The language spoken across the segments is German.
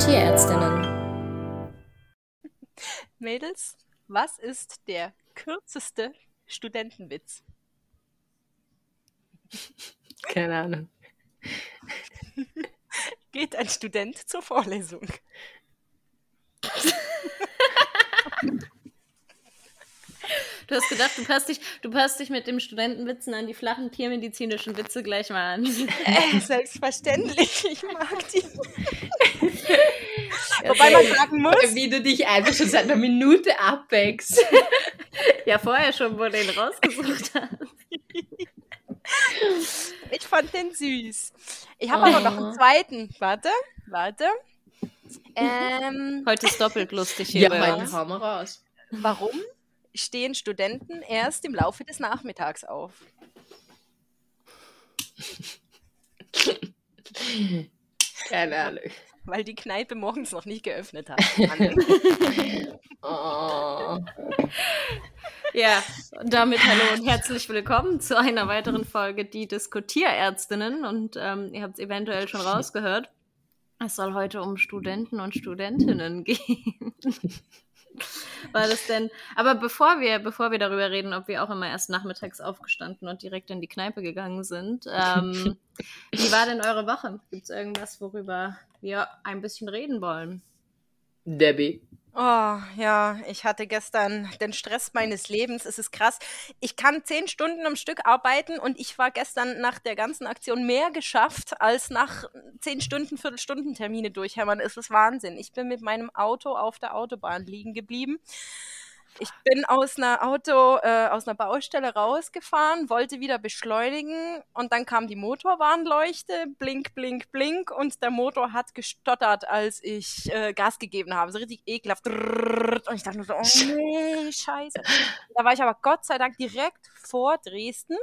Diskutierärztinnen. Mädels, was ist der kürzeste Studentenwitz? Keine Ahnung. Geht ein Student zur Vorlesung? Du hast gedacht, du passt dich, du passt dich mit dem Studentenwitzen an die flachen tiermedizinischen Witze gleich mal an. Äh, selbstverständlich, ich mag die. Wobei man sagen muss, Wie du dich einfach schon seit einer Minute abwächst. ja, vorher schon, wo du den rausgesucht hast. ich fand den süß. Ich habe aber noch einen zweiten. Warte, warte. Ähm, Heute ist doppelt lustig hier Ja, bei uns. hau mal raus. warum stehen Studenten erst im Laufe des Nachmittags auf? Keine Ahnung. Weil die Kneipe morgens noch nicht geöffnet hat. Oh. Ja, und damit hallo und herzlich willkommen zu einer weiteren Folge Die Diskutierärztinnen. Und ähm, ihr habt es eventuell schon rausgehört. Es soll heute um Studenten und Studentinnen gehen. War das denn? Aber bevor wir, bevor wir darüber reden, ob wir auch immer erst nachmittags aufgestanden und direkt in die Kneipe gegangen sind, ähm, wie war denn eure Woche? Gibt es irgendwas, worüber wir ein bisschen reden wollen? Debbie. Oh, ja, ich hatte gestern den Stress meines Lebens. Es ist krass. Ich kann zehn Stunden am Stück arbeiten und ich war gestern nach der ganzen Aktion mehr geschafft als nach zehn Stunden, Viertelstunden Termine durchhämmern. Es ist Wahnsinn. Ich bin mit meinem Auto auf der Autobahn liegen geblieben. Ich bin aus einer Auto, äh, aus einer Baustelle rausgefahren, wollte wieder beschleunigen und dann kam die Motorwarnleuchte, blink, blink, blink und der Motor hat gestottert, als ich äh, Gas gegeben habe. So richtig ekelhaft. Und ich dachte nur so, oh nee, scheiße. Da war ich aber Gott sei Dank direkt vor Dresden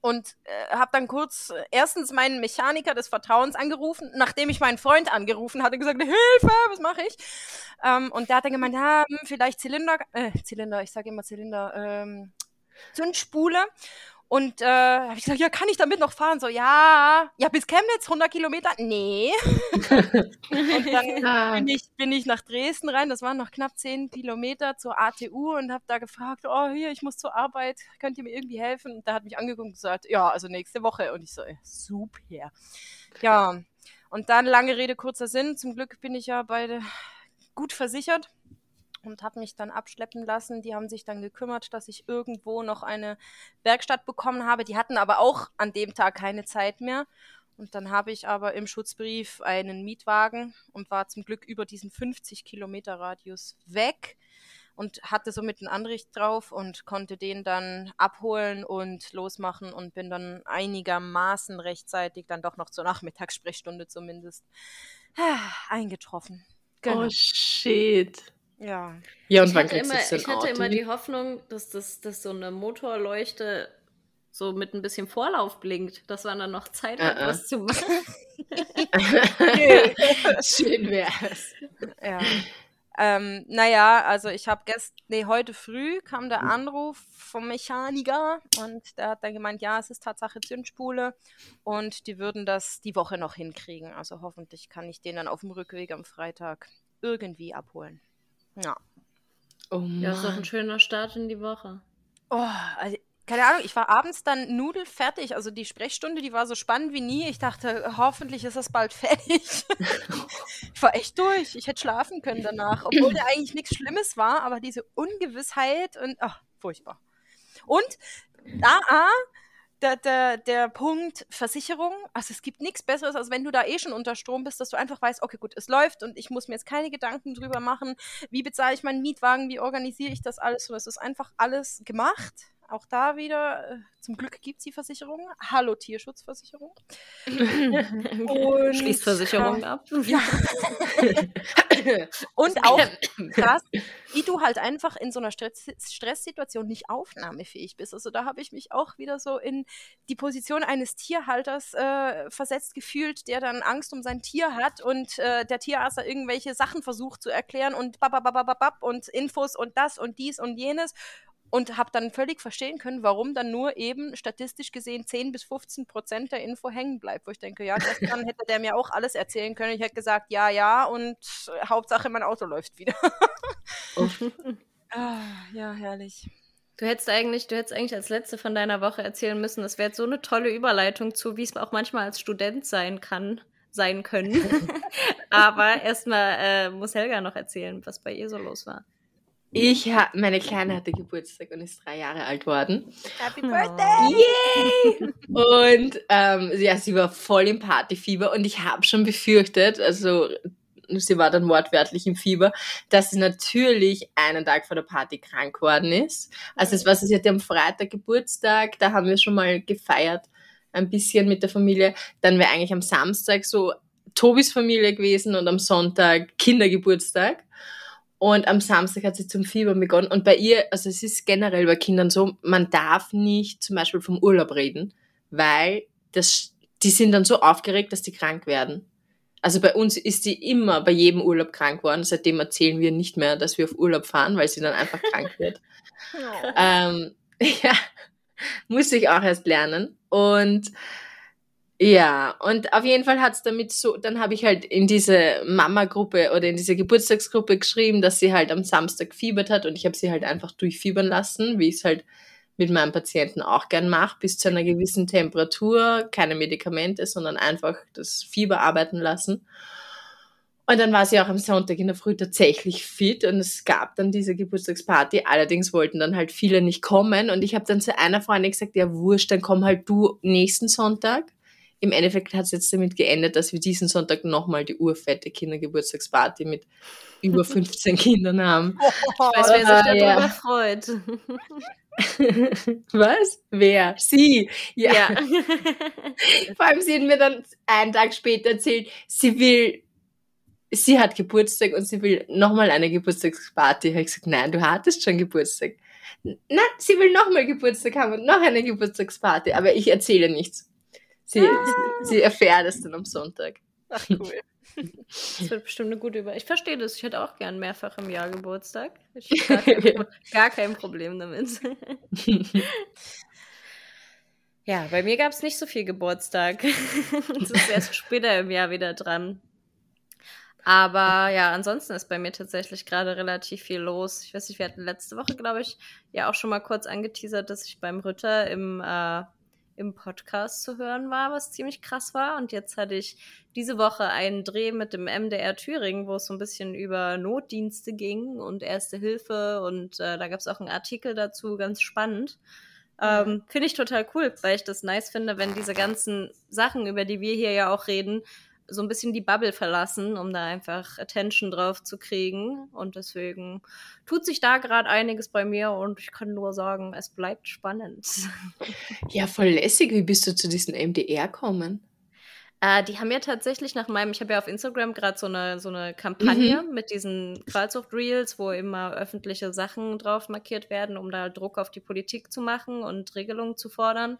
und äh, habe dann kurz äh, erstens meinen Mechaniker des Vertrauens angerufen, nachdem ich meinen Freund angerufen hatte, gesagt, Hilfe, was mache ich? Ähm, und der hat dann gemeint, ja, hm, vielleicht Zylinder, äh, Zylinder, ich sage immer Zylinder, ähm, Zündspule. Und äh, habe ich gesagt, ja, kann ich damit noch fahren? So, ja, ja, bis Chemnitz, 100 Kilometer? Nee. und dann bin ich, bin ich nach Dresden rein, das waren noch knapp 10 Kilometer zur ATU und habe da gefragt, oh, hier, ich muss zur Arbeit, könnt ihr mir irgendwie helfen? Und da hat mich angeguckt und gesagt, ja, also nächste Woche. Und ich so, super. Ja, und dann lange Rede, kurzer Sinn. Zum Glück bin ich ja beide gut versichert und habe mich dann abschleppen lassen. Die haben sich dann gekümmert, dass ich irgendwo noch eine Werkstatt bekommen habe. Die hatten aber auch an dem Tag keine Zeit mehr. Und dann habe ich aber im Schutzbrief einen Mietwagen und war zum Glück über diesen 50 Kilometer Radius weg und hatte somit ein Anricht drauf und konnte den dann abholen und losmachen und bin dann einigermaßen rechtzeitig dann doch noch zur Nachmittagssprechstunde zumindest ah, eingetroffen. Genau. Oh shit. Ja. Ja, und Ich wann hatte, kriegst du immer, das denn ich hatte immer Auto? die Hoffnung, dass, das, dass so eine Motorleuchte so mit ein bisschen Vorlauf blinkt, dass man dann noch Zeit hat, Ah, ah. was zu machen. Schön wär's. Ja. Ähm, naja, also ich habe gestern, nee, heute früh kam der Anruf vom Mechaniker und der hat dann gemeint, ja, es ist Tatsache Zündspule und die würden das die Woche noch hinkriegen. Also hoffentlich kann ich den dann auf dem Rückweg am Freitag irgendwie abholen. Ja. Oh Ja, ist doch ein Mann. schöner Start in die Woche. Oh, also, keine Ahnung, ich war abends dann nudelfertig. Also die Sprechstunde, die war so spannend wie nie. Ich dachte, hoffentlich ist das bald fertig. ich war echt durch. Ich hätte schlafen können danach, obwohl da eigentlich nichts Schlimmes war, aber diese Ungewissheit und ach, furchtbar. Und da ah, der, der, der Punkt Versicherung, also es gibt nichts Besseres, als wenn du da eh schon unter Strom bist, dass du einfach weißt, okay, gut, es läuft und ich muss mir jetzt keine Gedanken drüber machen, wie bezahle ich meinen Mietwagen, wie organisiere ich das alles, so es ist einfach alles gemacht. Auch da wieder, äh, zum Glück gibt es die Versicherung. Hallo Tierschutzversicherung. Und, Schließt Versicherung äh, ab. Ja. Und auch krass, wie du halt einfach in so einer Stress Stresssituation nicht aufnahmefähig bist. Also da habe ich mich auch wieder so in die Position eines Tierhalters äh, versetzt gefühlt, der dann Angst um sein Tier hat und äh, der Tierarzt da irgendwelche Sachen versucht zu erklären und bababababab und Infos und das und dies und jenes. Und habe dann völlig verstehen können, warum dann nur eben statistisch gesehen 10 bis 15 Prozent der Info hängen bleibt. Wo ich denke, ja, gestern hätte der mir auch alles erzählen können. Ich hätte gesagt, ja, ja, und Hauptsache mein Auto läuft wieder. ah, ja, herrlich. Du hättest eigentlich, du hättest eigentlich als letzte von deiner Woche erzählen müssen. Das wäre jetzt so eine tolle Überleitung zu, wie es auch manchmal als Student sein kann, sein können. Aber erstmal äh, muss Helga noch erzählen, was bei ihr so los war. Ich ha meine Kleine hatte Geburtstag und ist drei Jahre alt worden. Happy Birthday! Yay! Und ähm, ja, sie war voll im Partyfieber und ich habe schon befürchtet, also sie war dann wortwörtlich im Fieber, dass sie natürlich einen Tag vor der Party krank geworden ist. Also es war, sie hatte am Freitag Geburtstag, da haben wir schon mal gefeiert, ein bisschen mit der Familie. Dann wäre eigentlich am Samstag so Tobis Familie gewesen und am Sonntag Kindergeburtstag. Und am Samstag hat sie zum Fieber begonnen. Und bei ihr, also es ist generell bei Kindern so, man darf nicht zum Beispiel vom Urlaub reden, weil das, die sind dann so aufgeregt, dass die krank werden. Also bei uns ist sie immer bei jedem Urlaub krank worden. Seitdem erzählen wir nicht mehr, dass wir auf Urlaub fahren, weil sie dann einfach krank wird. Ähm, ja, muss ich auch erst lernen. Und ja, und auf jeden Fall hat's damit so, dann habe ich halt in diese Mama-Gruppe oder in diese Geburtstagsgruppe geschrieben, dass sie halt am Samstag fiebert hat und ich habe sie halt einfach durchfiebern lassen, wie ich es halt mit meinem Patienten auch gern mache, bis zu einer gewissen Temperatur, keine Medikamente, sondern einfach das Fieber arbeiten lassen. Und dann war sie auch am Sonntag in der Früh tatsächlich fit und es gab dann diese Geburtstagsparty. Allerdings wollten dann halt viele nicht kommen und ich habe dann zu einer Freundin gesagt, ja wurscht, dann komm halt du nächsten Sonntag im Endeffekt hat es jetzt damit geendet, dass wir diesen Sonntag nochmal die urfette Kindergeburtstagsparty mit über 15 Kindern haben. Ich weiß, wer sich darüber ja. freut. Was? Wer? Sie. Ja. ja. Vor allem sie hat mir dann einen Tag später erzählt, sie will, sie hat Geburtstag und sie will nochmal eine Geburtstagsparty. Habe ich gesagt, nein, du hattest schon Geburtstag. Nein, sie will nochmal Geburtstag haben und noch eine Geburtstagsparty, aber ich erzähle nichts. Sie, ah. sie erfährt es dann am Sonntag. Ach, cool. Das wird bestimmt eine gute Über. Ich verstehe das. Ich hätte auch gern mehrfach im Jahr Geburtstag. Ich habe gar, kein, gar kein Problem damit. ja, bei mir gab es nicht so viel Geburtstag. Das ist erst später im Jahr wieder dran. Aber ja, ansonsten ist bei mir tatsächlich gerade relativ viel los. Ich weiß nicht, wir hatten letzte Woche, glaube ich, ja auch schon mal kurz angeteasert, dass ich beim Ritter im äh, im Podcast zu hören war, was ziemlich krass war. Und jetzt hatte ich diese Woche einen Dreh mit dem MDR Thüringen, wo es so ein bisschen über Notdienste ging und Erste Hilfe. Und äh, da gab es auch einen Artikel dazu, ganz spannend. Ähm, finde ich total cool, weil ich das nice finde, wenn diese ganzen Sachen, über die wir hier ja auch reden, so ein bisschen die Bubble verlassen, um da einfach Attention drauf zu kriegen. Und deswegen tut sich da gerade einiges bei mir und ich kann nur sagen, es bleibt spannend. Ja, voll lässig. Wie bist du zu diesem MDR kommen? Äh, die haben ja tatsächlich nach meinem, ich habe ja auf Instagram gerade so eine, so eine Kampagne mhm. mit diesen Qualzucht-Reels, wo immer öffentliche Sachen drauf markiert werden, um da Druck auf die Politik zu machen und Regelungen zu fordern.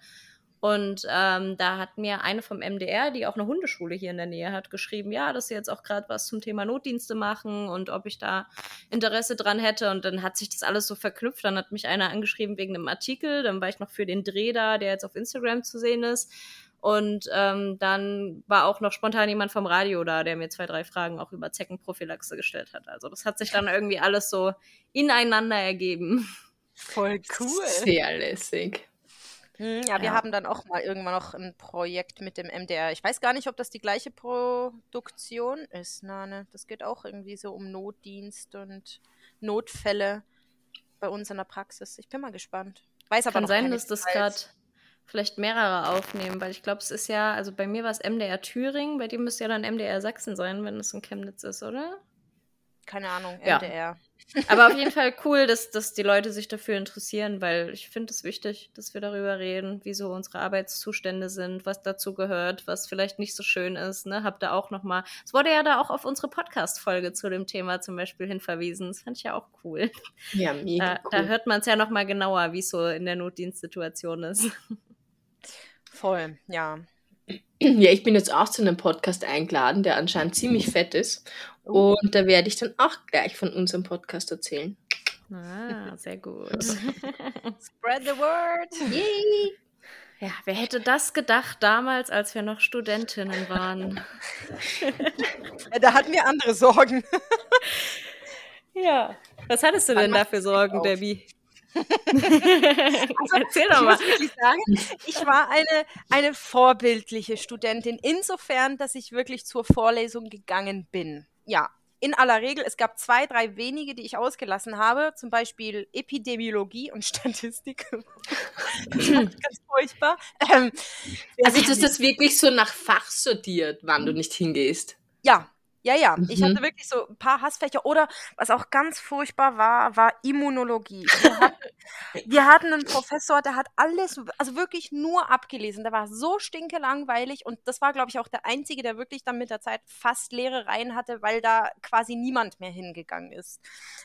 Und ähm, da hat mir eine vom MDR, die auch eine Hundeschule hier in der Nähe hat, geschrieben, ja, dass sie jetzt auch gerade was zum Thema Notdienste machen und ob ich da Interesse dran hätte. Und dann hat sich das alles so verknüpft. Dann hat mich einer angeschrieben wegen einem Artikel. Dann war ich noch für den Dreh da, der jetzt auf Instagram zu sehen ist. Und ähm, dann war auch noch spontan jemand vom Radio da, der mir zwei, drei Fragen auch über Zeckenprophylaxe gestellt hat. Also das hat sich dann irgendwie alles so ineinander ergeben. Voll cool. Sehr lässig. Hm, ja, wir ja. haben dann auch mal irgendwann noch ein Projekt mit dem MDR. Ich weiß gar nicht, ob das die gleiche Produktion ist. Na, ne, das geht auch irgendwie so um Notdienst und Notfälle bei uns in der Praxis. Ich bin mal gespannt. Weiß aber Kann noch sein, dass das gerade vielleicht mehrere aufnehmen, weil ich glaube, es ist ja, also bei mir war es MDR Thüringen, bei dir müsste ja dann MDR Sachsen sein, wenn es in Chemnitz ist, oder? Keine Ahnung, MDR. Ja. Aber auf jeden Fall cool, dass, dass die Leute sich dafür interessieren, weil ich finde es wichtig, dass wir darüber reden, wie so unsere Arbeitszustände sind, was dazu gehört, was vielleicht nicht so schön ist. Ne? Habt ihr auch noch mal, es wurde ja da auch auf unsere Podcast-Folge zu dem Thema zum Beispiel hinverwiesen. Das fand ich ja auch cool. Ja, mega da, cool. da hört man es ja noch mal genauer, wie es so in der Notdienstsituation ist. Voll, ja. Ja, ich bin jetzt auch zu einem Podcast eingeladen, der anscheinend ziemlich fett ist. Oh. Und da werde ich dann auch gleich von unserem Podcast erzählen. Ah, sehr gut. Spread the word. Yay. Ja, wer hätte das gedacht damals, als wir noch Studentinnen waren? Ja, da hatten wir andere Sorgen. ja. Was hattest du denn da für Sorgen. Debbie? Also, Erzähl doch ich mal. wirklich sagen, ich war eine, eine vorbildliche Studentin, insofern, dass ich wirklich zur Vorlesung gegangen bin. Ja, in aller Regel, es gab zwei, drei wenige, die ich ausgelassen habe, zum Beispiel Epidemiologie und Statistik. ganz furchtbar. Ähm, Also das wirklich so nach Fach sortiert, wann du nicht hingehst. Ja, ja, ja. Ich Mhm. hatte wirklich so ein paar Hassfächer. Oder was auch ganz furchtbar war, war Immunologie. Wir hatten, wir hatten einen Professor, der hat alles, also wirklich nur abgelesen. Der war so stinkelangweilig und das war, glaube ich, auch der Einzige, der wirklich dann mit der Zeit fast leere Reihen hatte, weil da quasi niemand mehr hingegangen ist.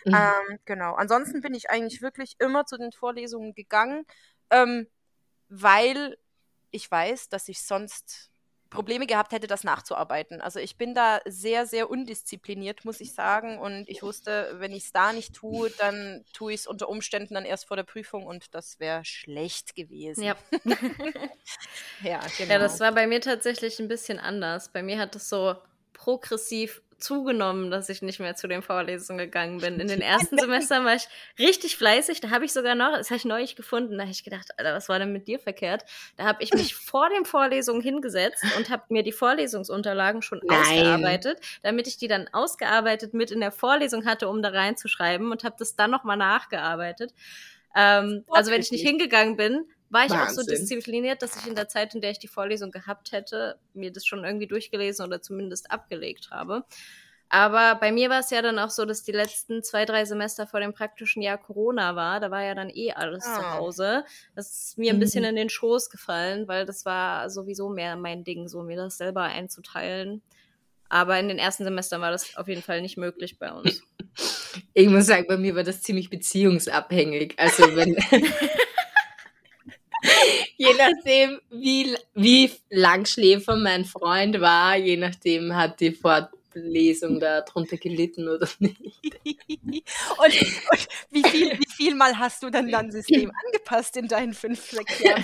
Mhm. Ähm, genau. Ansonsten bin ich eigentlich wirklich immer zu den Vorlesungen gegangen, ähm, weil ich weiß, dass ich sonst Probleme gehabt hätte, das nachzuarbeiten. Also ich bin da sehr, sehr undiszipliniert, muss ich sagen. Und ich wusste, wenn ich es da nicht tue, dann tue ich es unter Umständen dann erst vor der Prüfung und das wäre schlecht gewesen. Ja. ja, genau. ja, das war bei mir tatsächlich ein bisschen anders. Bei mir hat es so progressiv zugenommen, dass ich nicht mehr zu den Vorlesungen gegangen bin. In den ersten Semestern war ich richtig fleißig. Da habe ich sogar noch, das habe ich neulich gefunden, da habe ich gedacht, Alter, was war denn mit dir verkehrt? Da habe ich mich vor den Vorlesungen hingesetzt und habe mir die Vorlesungsunterlagen schon Nein. ausgearbeitet, damit ich die dann ausgearbeitet mit in der Vorlesung hatte, um da reinzuschreiben und habe das dann nochmal nachgearbeitet. Ähm, also wenn ich nicht hingegangen bin, war ich auch so Wahnsinn. diszipliniert, dass ich in der Zeit, in der ich die Vorlesung gehabt hätte, mir das schon irgendwie durchgelesen oder zumindest abgelegt habe. Aber bei mir war es ja dann auch so, dass die letzten zwei, drei Semester vor dem praktischen Jahr Corona war. Da war ja dann eh alles zu Ah. Hause. Das ist mir ein Mhm. bisschen in den Schoß gefallen, weil das war sowieso mehr mein Ding, so mir das selber einzuteilen. Aber in den ersten Semestern war das auf jeden Fall nicht möglich bei uns. Ich muss sagen, bei mir war das ziemlich beziehungsabhängig. Also wenn je nachdem, wie, wie Langschläfer mein Freund war, je nachdem hat die Fortlesung da drunter gelitten oder nicht. und, und wie, viel, wie viel Mal hast du denn dann System angepasst in deinen fünf, sechs Jahren?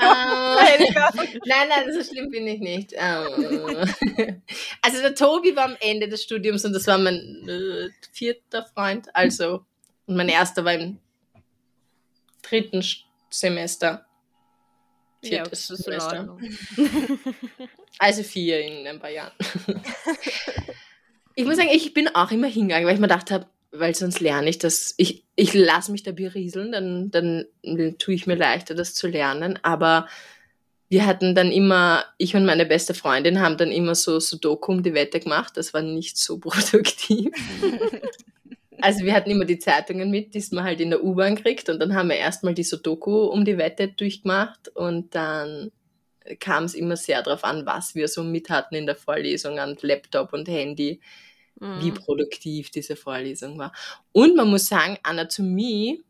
Ah. Nein, nein, so schlimm bin ich nicht. Ähm, Also der Tobi war am Ende des Studiums und das war mein äh, vierter Freund, also und mein erster war im dritten Sch- Semester. ja, das ist in. Ordnung. Also vier in ein paar Jahren. Ich muss sagen, ich bin auch immer hingegangen, weil ich mir gedacht habe, weil sonst lerne ich das. Ich, ich lasse mich da berieseln, dann, dann tue ich mir leichter, das zu lernen. Aber wir hatten dann immer, ich und meine beste Freundin haben dann immer so Sudoku um die Wette gemacht. Das war nicht so produktiv. Also wir hatten immer die Zeitungen mit, die man halt in der U-Bahn kriegt. Und dann haben wir erstmal die Sudoku um die Wette durchgemacht. Und dann kam es immer sehr darauf an, was wir so mit hatten in der Vorlesung an Laptop und Handy, wie Mhm. produktiv diese Vorlesung war. Und man muss sagen, Anatomie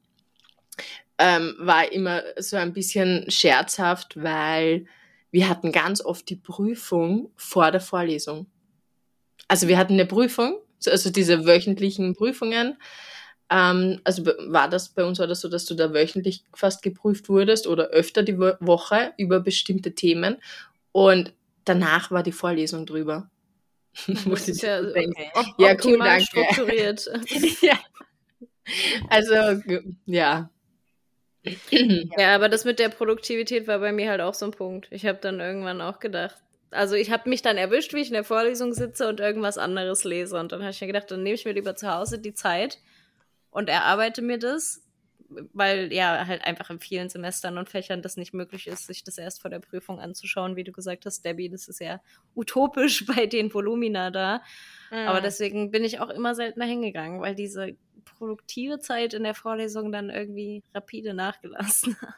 ähm, war immer so ein bisschen scherzhaft, weil wir hatten ganz oft die Prüfung vor der Vorlesung. Also wir hatten eine Prüfung, also diese wöchentlichen Prüfungen. Ähm, also war das bei uns war das so, dass du da wöchentlich fast geprüft wurdest oder öfter die Wo Woche über bestimmte Themen und danach war die Vorlesung drüber. Das ist ja op Ja, cool, danke. strukturiert. ja. Also, ja. Ja, aber das mit der Produktivität war bei mir halt auch so ein Punkt. Ich habe dann irgendwann auch gedacht, also ich habe mich dann erwischt, wie ich in der Vorlesung sitze und irgendwas anderes lese. Und dann habe ich mir gedacht, dann nehme ich mir lieber zu Hause die Zeit und erarbeite mir das, weil ja halt einfach in vielen Semestern und Fächern das nicht möglich ist, sich das erst vor der Prüfung anzuschauen, wie du gesagt hast, Debbie. Das ist ja utopisch bei den Volumina da. Aber Mhm. deswegen bin ich auch immer seltener hingegangen, weil diese produktive Zeit in der Vorlesung dann irgendwie rapide nachgelassen hat.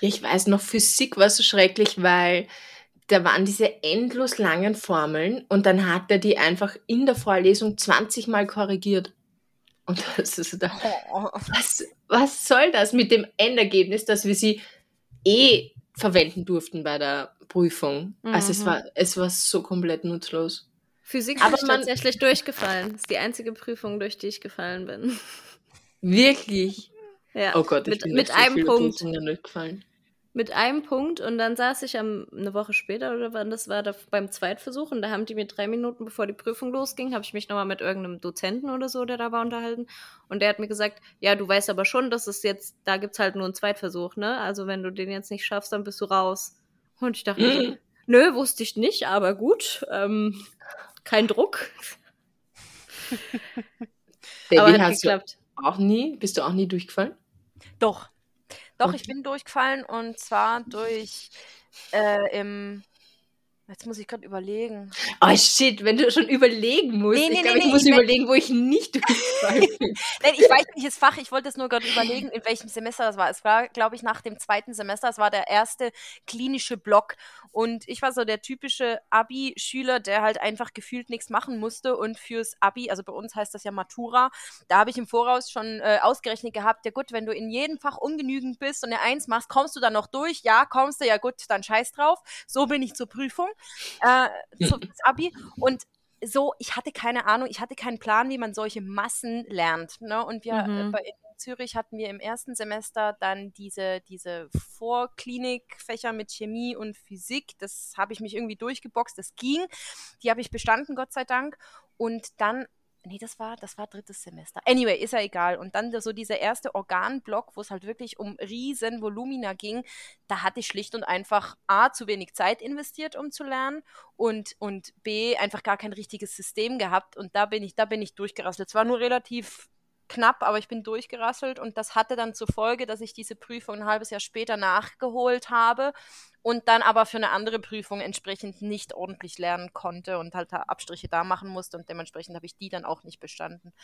Ja, ich weiß noch, Physik war so schrecklich, weil da waren diese endlos langen Formeln und dann hat er die einfach in der Vorlesung 20 Mal korrigiert. Und das ist da, Oh. was, was soll das mit dem Endergebnis, dass wir sie eh verwenden durften bei der Prüfung? Also es Mhm. war, es war so komplett nutzlos. Physik Aber ich man- tatsächlich durchgefallen. Das ist die einzige Prüfung, durch die ich gefallen bin. Wirklich? Ja. Oh Gott, ich mit, bin mit einem Punkt. Prüfungen nicht gefallen. Mit einem Punkt und dann saß ich am, eine Woche später oder wann das war, da beim Zweitversuch und da haben die mir drei Minuten bevor die Prüfung losging, habe ich mich nochmal mit irgendeinem Dozenten oder so, der da war, unterhalten und der hat mir gesagt, ja, du weißt aber schon, dass es jetzt, da gibt's halt nur einen Zweitversuch, ne? Also wenn du den jetzt nicht schaffst, dann bist du raus. Und ich dachte, nö, wusste ich nicht, aber gut, ähm, kein Druck, aber hat hast geklappt. du auch nie? Bist du auch nie durchgefallen? Doch. Doch, ich bin durchgefallen und zwar durch äh, im. Jetzt muss ich gerade überlegen. Oh shit, wenn du schon überlegen musst. Nee, nee, ich glaube, nee, ich muss ich- überlegen, wo ich nicht durchgefallen bin. Nein, ich weiß nicht das Fach, ich wollte es nur gerade überlegen, in welchem Semester das war. Es war, glaube ich, nach dem zweiten Semester. Es war der erste klinische Block. Und ich war so der typische Abi-Schüler, der halt einfach gefühlt nichts machen musste. Und fürs Abi, also bei uns heißt das ja Matura, da habe ich im Voraus schon äh, ausgerechnet gehabt, ja gut, wenn du in jedem Fach ungenügend bist und eine Eins machst, kommst du dann noch durch? Ja, kommst du, ja gut, dann scheiß drauf. So bin ich zur Prüfung, äh, zum Abi. Und so, ich hatte keine Ahnung, ich hatte keinen Plan, wie man solche Massen lernt. Ne? Und wir Mhm. äh, bei, in Zürich hatten wir im ersten Semester dann diese, diese Vorklinikfächer mit Chemie und Physik. Das habe ich mich irgendwie durchgeboxt, das ging. Die habe ich bestanden, Gott sei Dank. Und dann, nee, das war, das war drittes Semester. Anyway, ist ja egal. Und dann so dieser erste Organblock, wo es halt wirklich um riesen Volumina ging, da hatte ich schlicht und einfach A, zu wenig Zeit investiert, um zu lernen und, und B, einfach gar kein richtiges System gehabt. Und da bin ich, da bin ich durchgerasselt. Es war nur relativ knapp, aber ich bin durchgerasselt und das hatte dann zur Folge, dass ich diese Prüfung ein halbes Jahr später nachgeholt habe und dann aber für eine andere Prüfung entsprechend nicht ordentlich lernen konnte und halt Abstriche da machen musste und dementsprechend habe ich die dann auch nicht bestanden.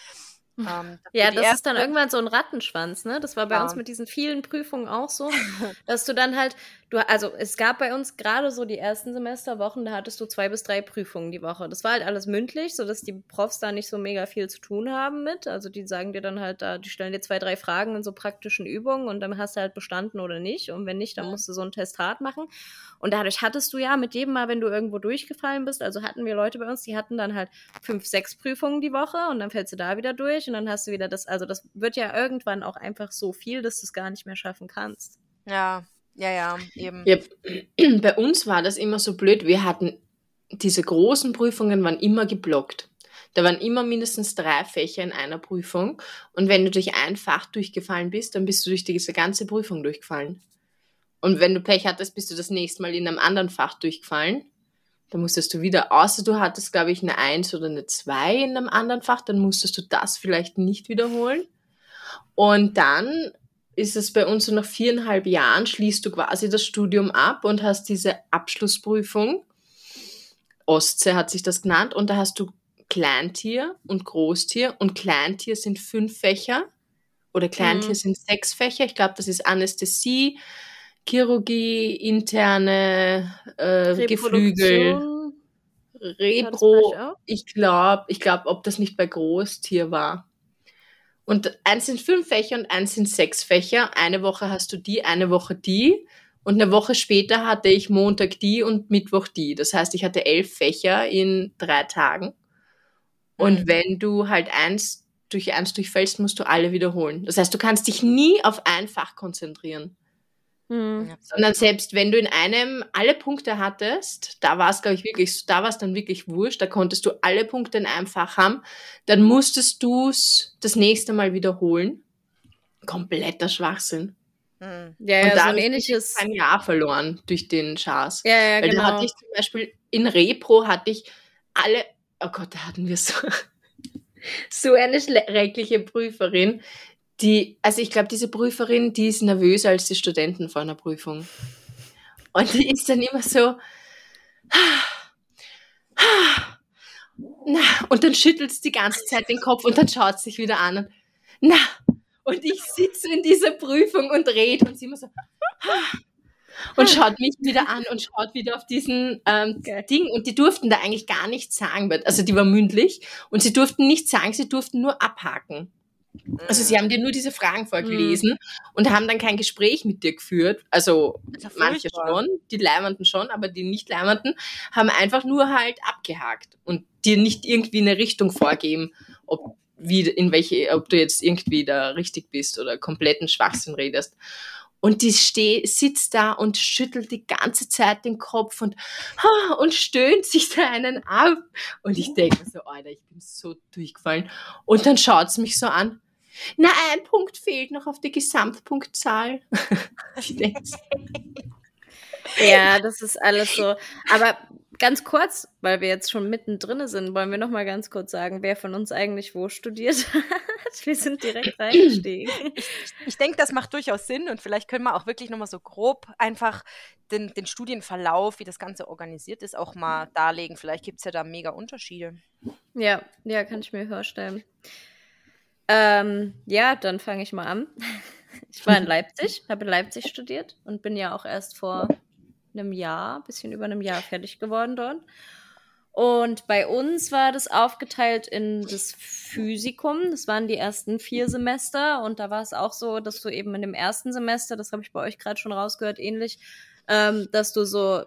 Ähm, Ja, das ist dann irgendwann so ein Rattenschwanz, ne? Das war bei Ja. uns mit diesen vielen Prüfungen auch so, dass du dann halt, du, also es gab bei uns gerade so die ersten Semesterwochen, da hattest du zwei bis drei Prüfungen die Woche. Das war halt alles mündlich, sodass die Profs da nicht so mega viel zu tun haben mit. Also die sagen dir dann halt da, die stellen dir zwei, drei Fragen in so praktischen Übungen und dann hast du halt bestanden oder nicht. Und wenn nicht, dann musst du so einen Test hart Und dadurch hattest du ja mit jedem Mal, wenn du irgendwo durchgefallen bist, also hatten wir Leute bei uns, die hatten dann halt fünf, sechs Prüfungen die Woche und dann fällst du da wieder durch und dann hast du wieder das, also das wird ja irgendwann auch einfach so viel, dass du es gar nicht mehr schaffen kannst. Ja, ja, ja, eben. Ja, bei uns war das immer so blöd. Wir hatten diese großen Prüfungen waren immer geblockt. Da waren immer mindestens drei Fächer in einer Prüfung. Und wenn du durch ein Fach durchgefallen bist, dann bist du durch diese ganze Prüfung durchgefallen. Und wenn du Pech hattest, bist du das nächste Mal in einem anderen Fach durchgefallen. Dann musstest du wieder, außer du hattest, glaube ich, eine Eins oder eine Zwei in einem anderen Fach, dann musstest du das vielleicht nicht wiederholen. Und dann ist es bei uns so nach viereinhalb Jahren schließt du quasi das Studium ab und hast diese Abschlussprüfung. Ostsee hat sich das genannt und da hast du Kleintier und Großtier und Kleintier sind fünf Fächer oder Kleintier Mhm. sind sechs Fächer. Ich glaube, das ist Anästhesie, Chirurgie, interne äh, Geflügel, Repro. Ich glaube, ich glaube, ob das nicht bei Großtier war. Und eins sind fünf Fächer und eins sind sechs Fächer. Eine Woche hast du die, eine Woche die. Und eine Woche später hatte ich Montag die und Mittwoch die. Das heißt, ich hatte elf Fächer in drei Tagen. Und Mhm. wenn du halt eins durch eins durchfällst, musst du alle wiederholen. Das heißt, du kannst dich nie auf ein Fach konzentrieren. Hm. Ja. Sondern selbst wenn du in einem alle Punkte hattest, da war es, glaube ich, wirklich, da war es dann wirklich wurscht, da konntest du alle Punkte in einem Fach haben, dann musstest du es das nächste Mal wiederholen. Kompletter Schwachsinn. Hm. Ja, Und ja, da so ein ich ähnliches. Ein Jahr verloren durch den Schaß. Ja, ja, Weil genau. da hatte ich zum Beispiel in Repro hatte ich alle, oh Gott, da hatten wir so, so eine schreckliche Prüferin, die, also ich glaube, diese Prüferin, die ist nervöser als die Studenten vor einer Prüfung. Und die ist dann immer so, na, und dann schüttelt sie die ganze Zeit den Kopf und dann schaut sie sich wieder an und, na, und ich sitze in dieser Prüfung und rede und sie immer so, und schaut mich wieder an und schaut wieder auf diesen ähm, Geil. Ding. Und die durften da eigentlich gar nichts sagen. Also die war mündlich und sie durften nichts sagen, sie durften nur abhaken. Also sie haben dir nur diese Fragen vorgelesen und haben dann kein Gespräch mit dir geführt. Also ja manche schon, die Leimenden schon, aber die nicht Leimenden haben einfach nur halt abgehakt und dir nicht irgendwie eine Richtung vorgeben, ob wie, in welche, ob du jetzt irgendwie da richtig bist oder kompletten Schwachsinn redest. Und die steh, sitzt da und schüttelt die ganze Zeit den Kopf und, und stöhnt sich da einen ab. Und ich denke so, Alter, ich bin so durchgefallen. Und dann schaut sie mich so an. Na, ein Punkt fehlt noch auf die Gesamtpunktzahl. ich denke Ja, das ist alles so. Aber ganz kurz, weil wir jetzt schon mittendrin sind, wollen wir noch mal ganz kurz sagen, wer von uns eigentlich wo studiert hat. Wir sind direkt reingestiegen. Ich, ich denke, das macht durchaus Sinn und vielleicht können wir auch wirklich noch mal so grob einfach den, den Studienverlauf, wie das Ganze organisiert ist, auch mal darlegen. Vielleicht gibt es ja da mega Unterschiede. Ja, ja, kann ich mir vorstellen. Ähm, ja, dann fange ich mal an. Ich war in Leipzig, habe in Leipzig studiert und bin ja auch erst vor einem Jahr, bisschen über einem Jahr fertig geworden dort. Und bei uns war das aufgeteilt in das Physikum. Das waren die ersten vier Semester. Und da war es auch so, dass du eben in dem ersten Semester, das habe ich bei euch gerade schon rausgehört, ähnlich, ähm, dass du so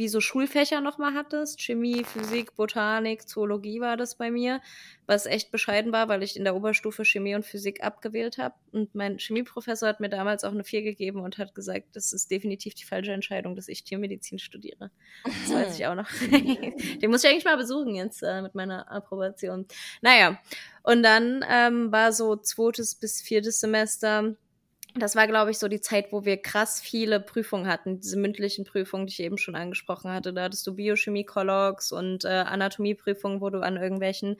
wie so Schulfächer nochmal hattest. Chemie, Physik, Botanik, Zoologie war das bei mir, was echt bescheiden war, weil ich in der Oberstufe Chemie und Physik abgewählt habe. Und mein Chemieprofessor hat mir damals auch eine 4 gegeben und hat gesagt, das ist definitiv die falsche Entscheidung, dass ich Tiermedizin studiere. Das weiß ich auch noch. Den muss ich eigentlich mal besuchen jetzt äh, mit meiner Approbation. Naja, und dann ähm, war so zweites bis viertes Semester das war, glaube ich, so die Zeit, wo wir krass viele Prüfungen hatten, diese mündlichen Prüfungen, die ich eben schon angesprochen hatte. Da hattest du Biochemie-Kollogs und äh, Anatomieprüfungen, wo du an irgendwelchen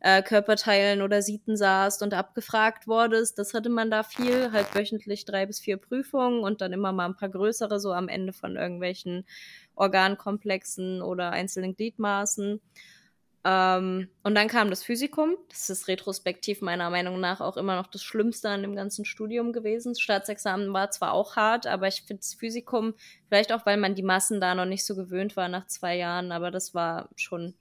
äh, Körperteilen oder Sieten saßt und abgefragt wurdest. Das hatte man da viel, halt wöchentlich drei bis vier Prüfungen und dann immer mal ein paar größere, so am Ende von irgendwelchen Organkomplexen oder einzelnen Gliedmaßen. Ähm, und dann kam das Physikum. Das ist retrospektiv meiner Meinung nach auch immer noch das Schlimmste an dem ganzen Studium gewesen. Das Staatsexamen war zwar auch hart, aber ich finde das Physikum, vielleicht auch, weil man die Massen da noch nicht so gewöhnt war nach zwei Jahren, aber das war schon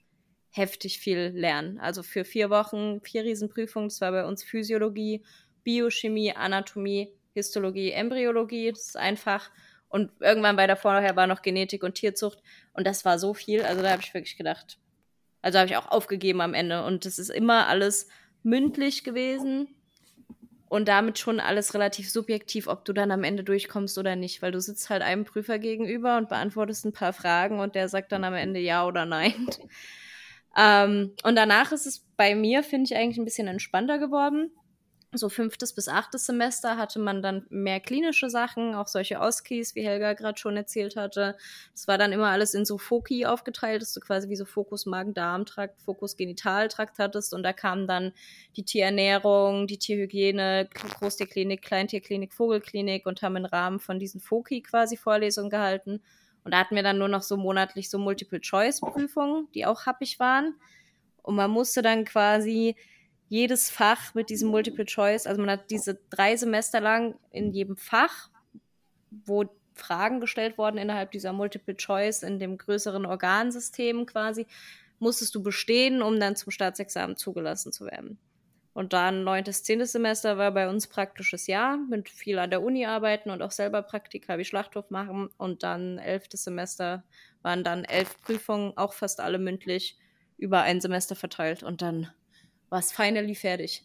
heftig viel Lernen. Also für vier Wochen, vier Riesenprüfungen. Das war bei uns Physiologie, Biochemie, Anatomie, Histologie, Embryologie. Das ist einfach. Und irgendwann bei der vorher war noch Genetik und Tierzucht. Und das war so viel. Also da habe ich wirklich gedacht, also habe ich auch aufgegeben am Ende. Und das ist immer alles mündlich gewesen und damit schon alles relativ subjektiv, ob du dann am Ende durchkommst oder nicht, weil du sitzt halt einem Prüfer gegenüber und beantwortest ein paar Fragen und der sagt dann am Ende ja oder nein. ähm, und danach ist es bei mir, finde ich, eigentlich ein bisschen entspannter geworden so fünftes bis achtes Semester hatte man dann mehr klinische Sachen, auch solche Oskis, wie Helga gerade schon erzählt hatte. Das war dann immer alles in so Foki aufgeteilt, dass du quasi wie so Fokus Magen-Darm-Trakt, Fokus Genitaltrakt hattest und da kamen dann die Tierernährung, die Tierhygiene, Großtierklinik, Kleintierklinik, Vogelklinik und haben im Rahmen von diesen Foki quasi Vorlesungen gehalten. Und da hatten wir dann nur noch so monatlich so Multiple-Choice-Prüfungen, die auch happig waren. Und man musste dann quasi jedes Fach mit diesem Multiple Choice, also man hat diese drei Semester lang in jedem Fach, wo Fragen gestellt wurden innerhalb dieser Multiple Choice in dem größeren Organsystem quasi, musstest du bestehen, um dann zum Staatsexamen zugelassen zu werden. Und dann neuntes, zehntes Semester war bei uns praktisches Jahr mit viel an der Uni arbeiten und auch selber Praktika wie Schlachthof machen. Und dann elftes Semester waren dann elf Prüfungen, auch fast alle mündlich, über ein Semester verteilt. Und dann war es finally fertig.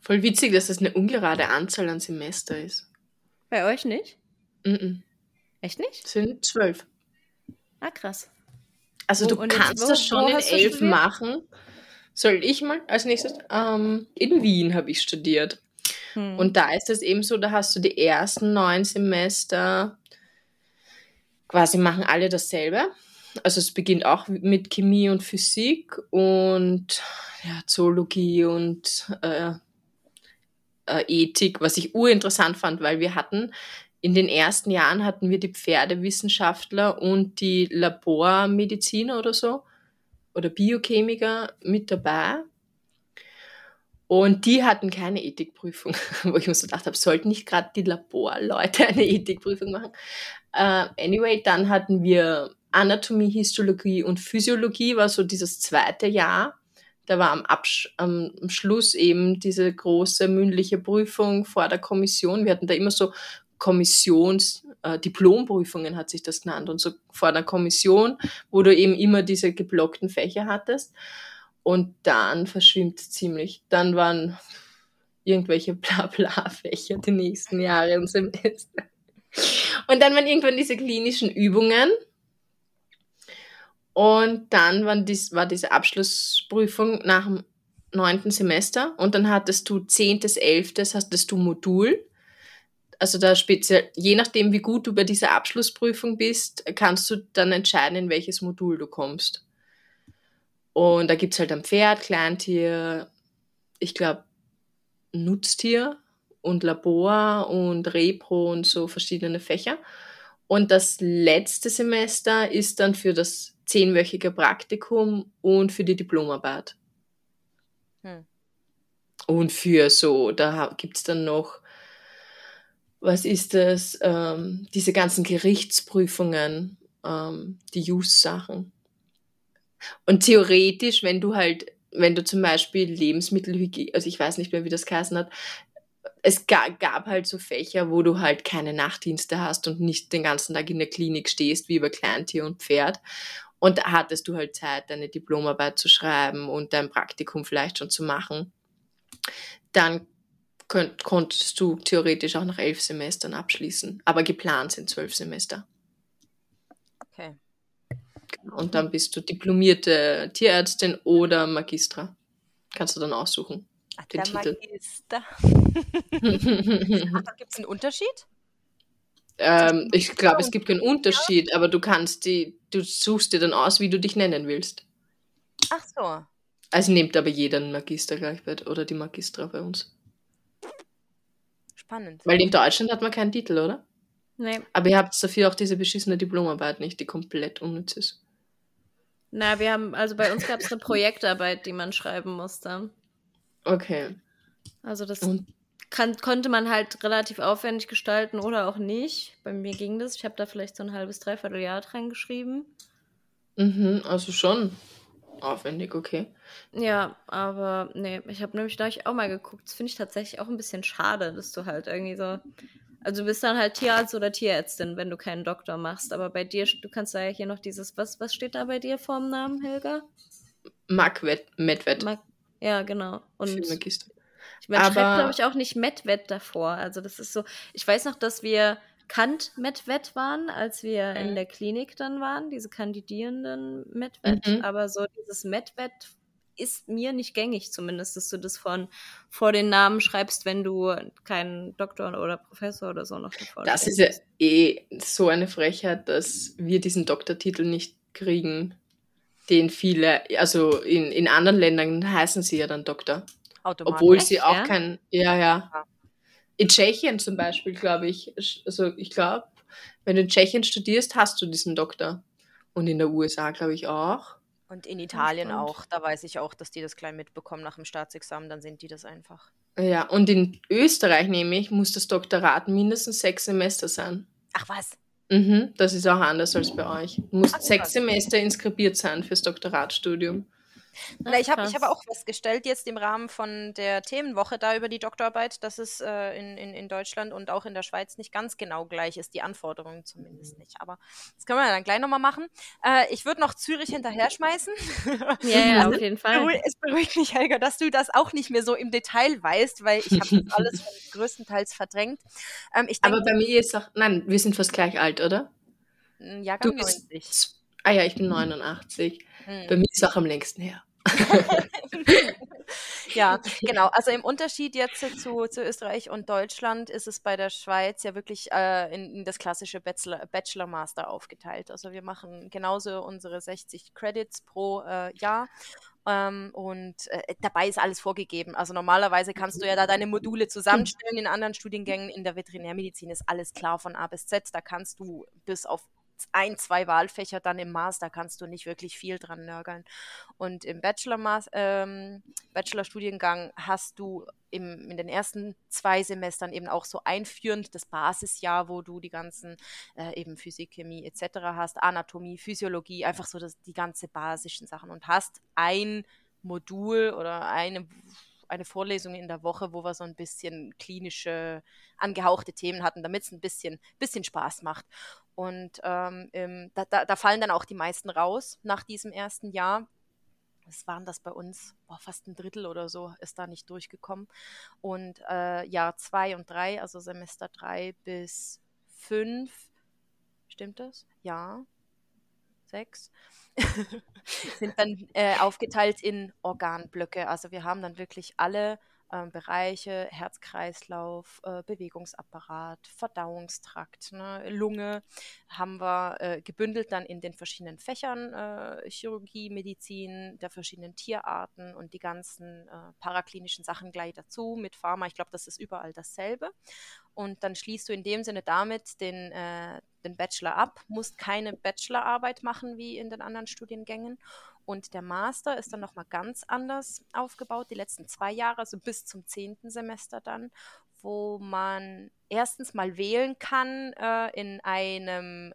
Voll witzig, dass das eine ungerade Anzahl an Semester ist. Bei euch nicht? Mm, -mm. Echt nicht? Es sind zwölf. Ah, krass. Also wo, du kannst wo, das schon in elf machen. Soll ich mal als nächstes? Ähm, in Wien habe ich studiert. Hm. Und da ist es eben so, da hast du die ersten neun Semester, quasi machen alle dasselbe also es beginnt auch mit Chemie und Physik und ja, Zoologie und äh, äh, Ethik, was ich urinteressant fand, weil wir hatten in den ersten Jahren hatten wir die Pferdewissenschaftler und die Labormediziner oder so oder Biochemiker mit dabei. Und die hatten keine Ethikprüfung, wo ich mir so gedacht habe, sollten nicht gerade die Laborleute eine Ethikprüfung machen? Uh, anyway, dann hatten wir Anatomie, Histologie und Physiologie war so dieses zweite Jahr. Da war am, Absch am Schluss eben diese große mündliche Prüfung vor der Kommission. Wir hatten da immer so Kommissions, äh, Diplomprüfungen hat sich das genannt und so vor der Kommission, wo du eben immer diese geblockten Fächer hattest. Und dann verschwimmt ziemlich. Dann waren irgendwelche Blabla-Fächer die nächsten Jahre im Semester. Und dann waren irgendwann diese klinischen Übungen. Und dann dies, war diese Abschlussprüfung nach dem neunten Semester. Und dann hattest du zehntes, elftes, hattest du Modul. Also da speziell, je nachdem, wie gut du bei dieser Abschlussprüfung bist, kannst du dann entscheiden, in welches Modul du kommst. Und da gibt es halt ein Pferd, Kleintier, ich glaube, Nutztier und Labor und Repro und so verschiedene Fächer. Und das letzte Semester ist dann für das zehnwöchige Praktikum und für die Diplomarbeit. Hm. Und für so, da gibt es dann noch, was ist das, ähm, diese ganzen Gerichtsprüfungen, ähm, die Use-Sachen. Und theoretisch, wenn du halt, wenn du zum Beispiel Lebensmittelhygiene, also ich weiß nicht mehr, wie das geheißen hat, es gab, gab halt so Fächer, wo du halt keine Nachtdienste hast und nicht den ganzen Tag in der Klinik stehst, wie über Kleintier und Pferd. Und da hattest du halt Zeit, deine Diplomarbeit zu schreiben und dein Praktikum vielleicht schon zu machen. Dann könnt, konntest du theoretisch auch nach elf Semestern abschließen. Aber geplant sind zwölf Semester. Okay. Und dann bist du diplomierte Tierärztin oder Magistra. Kannst du dann aussuchen den der Titel. Magister. Ach, gibt es einen Unterschied? Ähm, ich glaube, es gibt keinen Unterschied, aber du kannst die, du suchst dir dann aus, wie du dich nennen willst. Ach so. Also nimmt aber jeder einen Magister gleich bei, oder die Magistra bei uns. Spannend. Weil in Deutschland hat man keinen Titel, oder? Nee. Aber ihr habt dafür auch diese beschissene Diplomarbeit nicht, die komplett unnütz ist. Na, wir haben, also bei uns gab es eine Projektarbeit, die man schreiben musste. Okay. Also das kann, konnte man halt relativ aufwendig gestalten oder auch nicht. Bei mir ging das. Ich habe da vielleicht so ein halbes, dreiviertel Jahr dran geschrieben. Mhm, also schon aufwendig, okay. Ja, aber nee, ich habe nämlich da auch mal geguckt. Das finde ich tatsächlich auch ein bisschen schade, dass du halt irgendwie so. Also du bist dann halt Tierarzt oder Tierärztin, wenn du keinen Doktor machst. Aber bei dir, du kannst da ja hier noch dieses, was, was steht da bei dir vorm Namen, Helga? Mark Medved. Mark ja, genau. Und Magister. Man Aber schreibt, glaube ich, auch nicht Medved davor. Also das ist so, ich weiß noch, dass wir Kant Medved waren, als wir mhm. in der Klinik dann waren, diese kandidierenden Medved. Mhm. Aber so dieses Medved ist mir nicht gängig zumindest, dass du das von vor den Namen schreibst, wenn du keinen Doktor oder Professor oder so noch davor Das ist ja eh so eine Frechheit, dass wir diesen Doktortitel nicht kriegen den viele, also in, in anderen Ländern heißen sie ja dann Doktor. Obwohl sie auch ja? kein, ja, ja. In Tschechien zum Beispiel, glaube ich, also ich glaube, wenn du in Tschechien studierst, hast du diesen Doktor. Und in der USA, glaube ich, auch. Und in Italien auch. Da weiß ich auch, dass die das klein mitbekommen nach dem Staatsexamen, dann sind die das einfach. Ja, und in Österreich nämlich muss das Doktorat mindestens sechs Semester sein. Ach was? Mhm, das ist auch anders als bei euch. Du musst Ach, sechs Semester inskribiert sein fürs Doktoratstudium. Na, ich habe hab auch festgestellt, jetzt im Rahmen von der Themenwoche da über die Doktorarbeit, dass es äh, in, in, in Deutschland und auch in der Schweiz nicht ganz genau gleich ist, die Anforderungen zumindest nicht. Aber das können wir dann gleich nochmal machen. Äh, ich würde noch Zürich hinterher schmeißen. Ja, ja also, auf jeden Fall. Es beruhigt mich, Helga, dass du das auch nicht mehr so im Detail weißt, weil ich habe das alles größtenteils verdrängt. Ähm, denk, Aber bei mir ist auch, nein, wir sind fast gleich alt, oder? Ja, du 90. Bist, ah ja, ich bin 89. Hm. Bei mir ist es auch am längsten her. Ja, genau. Also im Unterschied jetzt zu, zu Österreich und Deutschland ist es bei der Schweiz ja wirklich äh, in, in, das klassische Bachelor, Bachelor Master aufgeteilt. Also wir machen genauso unsere 60 Credits pro äh, Jahr. Ähm, und äh, dabei ist alles vorgegeben. Also normalerweise kannst du ja da deine Module zusammenstellen. In anderen Studiengängen in der Veterinärmedizin ist alles klar von A bis Z. Da kannst du bis auf ein, zwei Wahlfächer dann im Master kannst du nicht wirklich viel dran nörgeln. Und im Bachelor ähm, Bachelorstudiengang hast du im, in den ersten zwei Semestern eben auch so einführend das Basisjahr, wo du die ganzen äh, eben Physik, Chemie etc. hast, Anatomie, Physiologie, einfach so das, die ganze basischen Sachen und hast ein Modul oder eine eine Vorlesung in der Woche, wo wir so ein bisschen klinische, angehauchte Themen hatten, damit es ein bisschen, bisschen Spaß macht. Und ähm, da, da, da fallen dann auch die meisten raus nach diesem ersten Jahr. was waren das bei uns? Boah, fast ein Drittel oder so ist da nicht durchgekommen. Und äh, Jahr zwei und drei, also Semester drei bis fünf, stimmt das? Ja, sechs, sind dann äh, aufgeteilt in Organblöcke. Also wir haben dann wirklich alle äh, Bereiche, Herzkreislauf, äh, Bewegungsapparat, Verdauungstrakt, ne, Lunge, haben wir äh, gebündelt dann in den verschiedenen Fächern äh, Chirurgie, Medizin der verschiedenen Tierarten und die ganzen äh, paraklinischen Sachen gleich dazu mit Pharma. Ich glaube, das ist überall dasselbe. Und dann schließt du in dem Sinne damit den, äh, den Bachelor ab, musst keine Bachelorarbeit machen wie in den anderen Studiengängen und der Master ist dann nochmal ganz anders aufgebaut, die letzten zwei Jahre, also bis zum zehnten Semester dann, wo man erstens mal wählen kann äh, in einem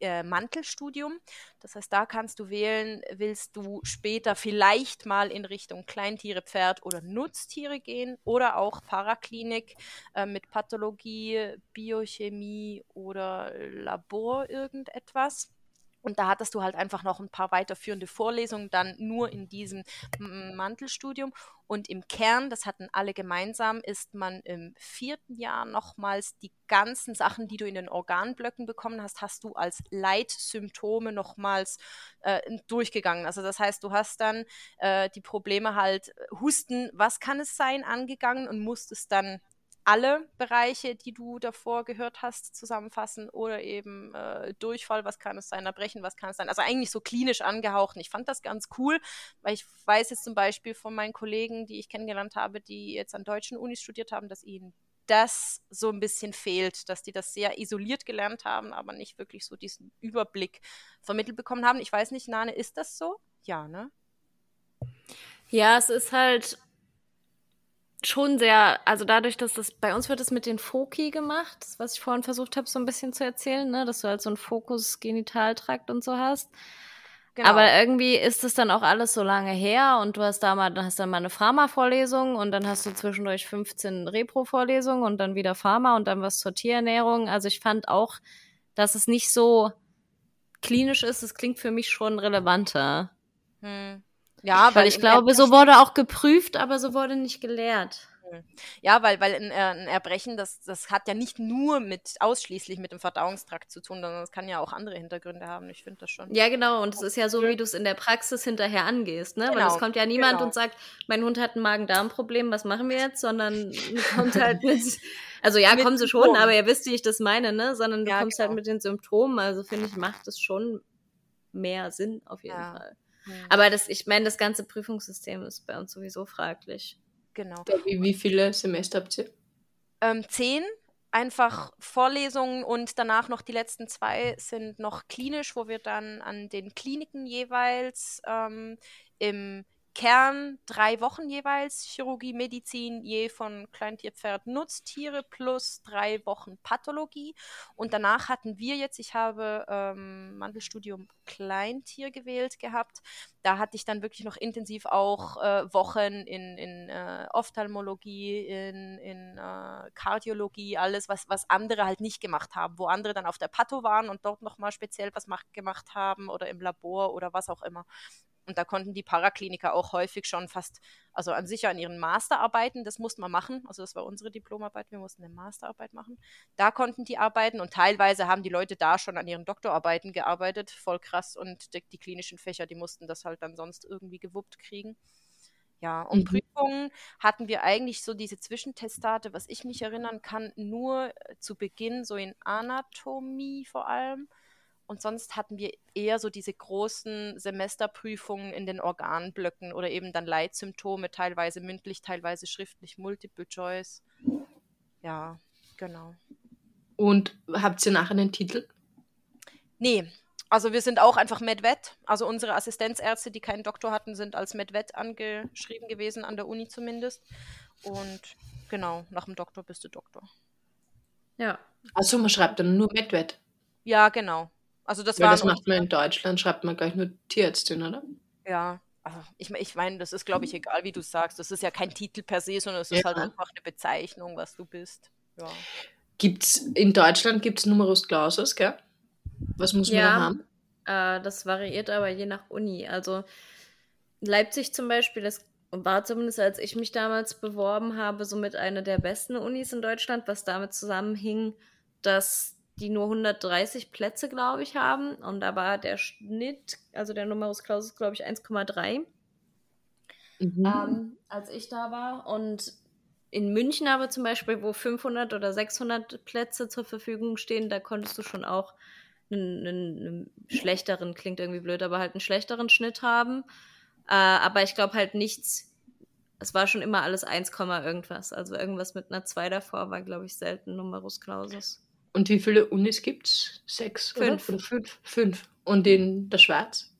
äh, Mantelstudium. Das heißt, da kannst du wählen, willst du später vielleicht mal in Richtung Kleintiere, Pferd oder Nutztiere gehen oder auch Paraklinik äh, mit Pathologie, Biochemie oder Labor irgendetwas. Und da hattest du halt einfach noch ein paar weiterführende Vorlesungen, dann nur in diesem Mantelstudium. Und im Kern, das hatten alle gemeinsam, ist man im vierten Jahr nochmals die ganzen Sachen, die du in den Organblöcken bekommen hast, hast du als Leitsymptome nochmals äh, durchgegangen. Also das heißt, du hast dann äh, die Probleme halt Husten, was kann es sein, angegangen und musstest dann alle Bereiche, die du davor gehört hast, zusammenfassen oder eben äh, Durchfall, was kann es sein, Erbrechen, was kann es sein. Also eigentlich so klinisch angehaucht. Ich fand das ganz cool, weil ich weiß jetzt zum Beispiel von meinen Kollegen, die ich kennengelernt habe, die jetzt an deutschen Unis studiert haben, dass ihnen das so ein bisschen fehlt, dass die das sehr isoliert gelernt haben, aber nicht wirklich so diesen Überblick vermittelt bekommen haben. Ich weiß nicht, Nane, ist das so? Ja, ne? Ja, es ist halt schon sehr, also dadurch, dass das, bei uns wird es mit den Foki gemacht, was ich vorhin versucht habe, so ein bisschen zu erzählen, ne, dass du halt so einen Fokus Genitaltrakt und so hast. Genau. Aber irgendwie ist es dann auch alles so lange her und du hast da mal, dann hast dann mal eine Pharma-Vorlesung und dann hast du zwischendurch 15 Repro-Vorlesungen und dann wieder Pharma und dann was zur Tierernährung. Also ich fand auch, dass es nicht so klinisch ist. Es klingt für mich schon relevanter. Hm. Ja, weil, weil ich glaube, so wurde auch geprüft, aber so wurde nicht gelehrt. Hm. Ja, weil, weil ein, äh, ein, Erbrechen, das, das hat ja nicht nur mit ausschließlich mit dem Verdauungstrakt zu tun, sondern es kann ja auch andere Hintergründe haben. Ich finde das schon. Ja, genau. Und es ist ja so, wie du es in der Praxis hinterher angehst, ne? Genau. Weil es kommt ja niemand genau. und sagt, mein Hund hat ein Magen-Darm-Problem, was machen wir jetzt? Sondern kommt halt mit. Also ja, kommen sie schon, aber ihr wisst, wie ich das meine, ne? Sondern du ja, kommst halt genau. halt mit den Symptomen. Also finde ich, macht es schon mehr Sinn auf jeden ja. Fall. Mhm. Aber das, ich meine, das ganze Prüfungssystem ist bei uns sowieso fraglich. Genau. Wie, wie viele Semester habt ihr? Ähm, zehn. Einfach Vorlesungen und danach noch die letzten zwei sind noch klinisch, wo wir dann an den Kliniken jeweils ähm, im Kern drei Wochen jeweils, Chirurgie, Medizin, je von Kleintierpferd, Nutztiere plus drei Wochen Pathologie. Und danach hatten wir jetzt, ich habe ähm, Mandelstudium Kleintier gewählt gehabt. Da hatte ich dann wirklich noch intensiv auch äh, Wochen in, in äh, Ophthalmologie, in, in äh, Kardiologie, alles, was, was andere halt nicht gemacht haben, wo andere dann auf der Patho waren und dort nochmal speziell was macht, gemacht haben oder im Labor oder was auch immer. Und da konnten die Parakliniker auch häufig schon fast, also an sich an ihren Masterarbeiten, das mussten wir machen. Also das war unsere Diplomarbeit, wir mussten eine Masterarbeit machen. Da konnten die arbeiten und teilweise haben die Leute da schon an ihren Doktorarbeiten gearbeitet, voll krass. Und die, die klinischen Fächer, die mussten das halt dann sonst irgendwie gewuppt kriegen. Ja, und mhm. Prüfungen hatten wir eigentlich so diese Zwischentestate, was ich mich erinnern kann, nur zu Beginn so in Anatomie vor allem. Und sonst hatten wir eher so diese großen Semesterprüfungen in den Organblöcken oder eben dann Leitsymptome, teilweise mündlich, teilweise schriftlich, Multiple Choice. Ja, genau. Und habt ihr nachher einen Titel? Nee, also wir sind auch einfach MedVet. Also unsere Assistenzärzte, die keinen Doktor hatten, sind als MedVet angeschrieben gewesen, an der Uni zumindest. Und genau, nach dem Doktor bist du Doktor. Ja. Also man schreibt dann nur MedVet. Ja, genau. Also das Weil das macht man in Deutschland, schreibt man gleich nur Tierärztin, oder? Ja, also ich, ich meine, das ist, glaube ich, egal, wie du sagst. Das ist ja kein Titel per se, sondern es ist halt einfach eine Bezeichnung, was du bist. Ja. Gibt's, in Deutschland gibt es Numerus Clausus, gell? Was muss man ja, da haben? Äh, das variiert aber je nach Uni. Also Leipzig zum Beispiel, das war zumindest, als ich mich damals beworben habe, somit eine der besten Unis in Deutschland, was damit zusammenhing, dass die nur 130 Plätze, glaube ich, haben. Und da war der Schnitt, also der Numerus Clausus, glaube ich, 1,3, mhm. ähm, als ich da war. Und in München aber zum Beispiel, wo 500 oder 600 Plätze zur Verfügung stehen, da konntest du schon auch einen, einen schlechteren, klingt irgendwie blöd, aber halt einen schlechteren Schnitt haben. Äh, aber ich glaube halt nichts, es war schon immer alles 1, irgendwas. Also irgendwas mit einer 2 davor war, glaube ich, selten Numerus Clausus. Und wie viele Unis gibt es? Sechs? Fünf. Oder? fünf. Fünf. Und in der Schweiz?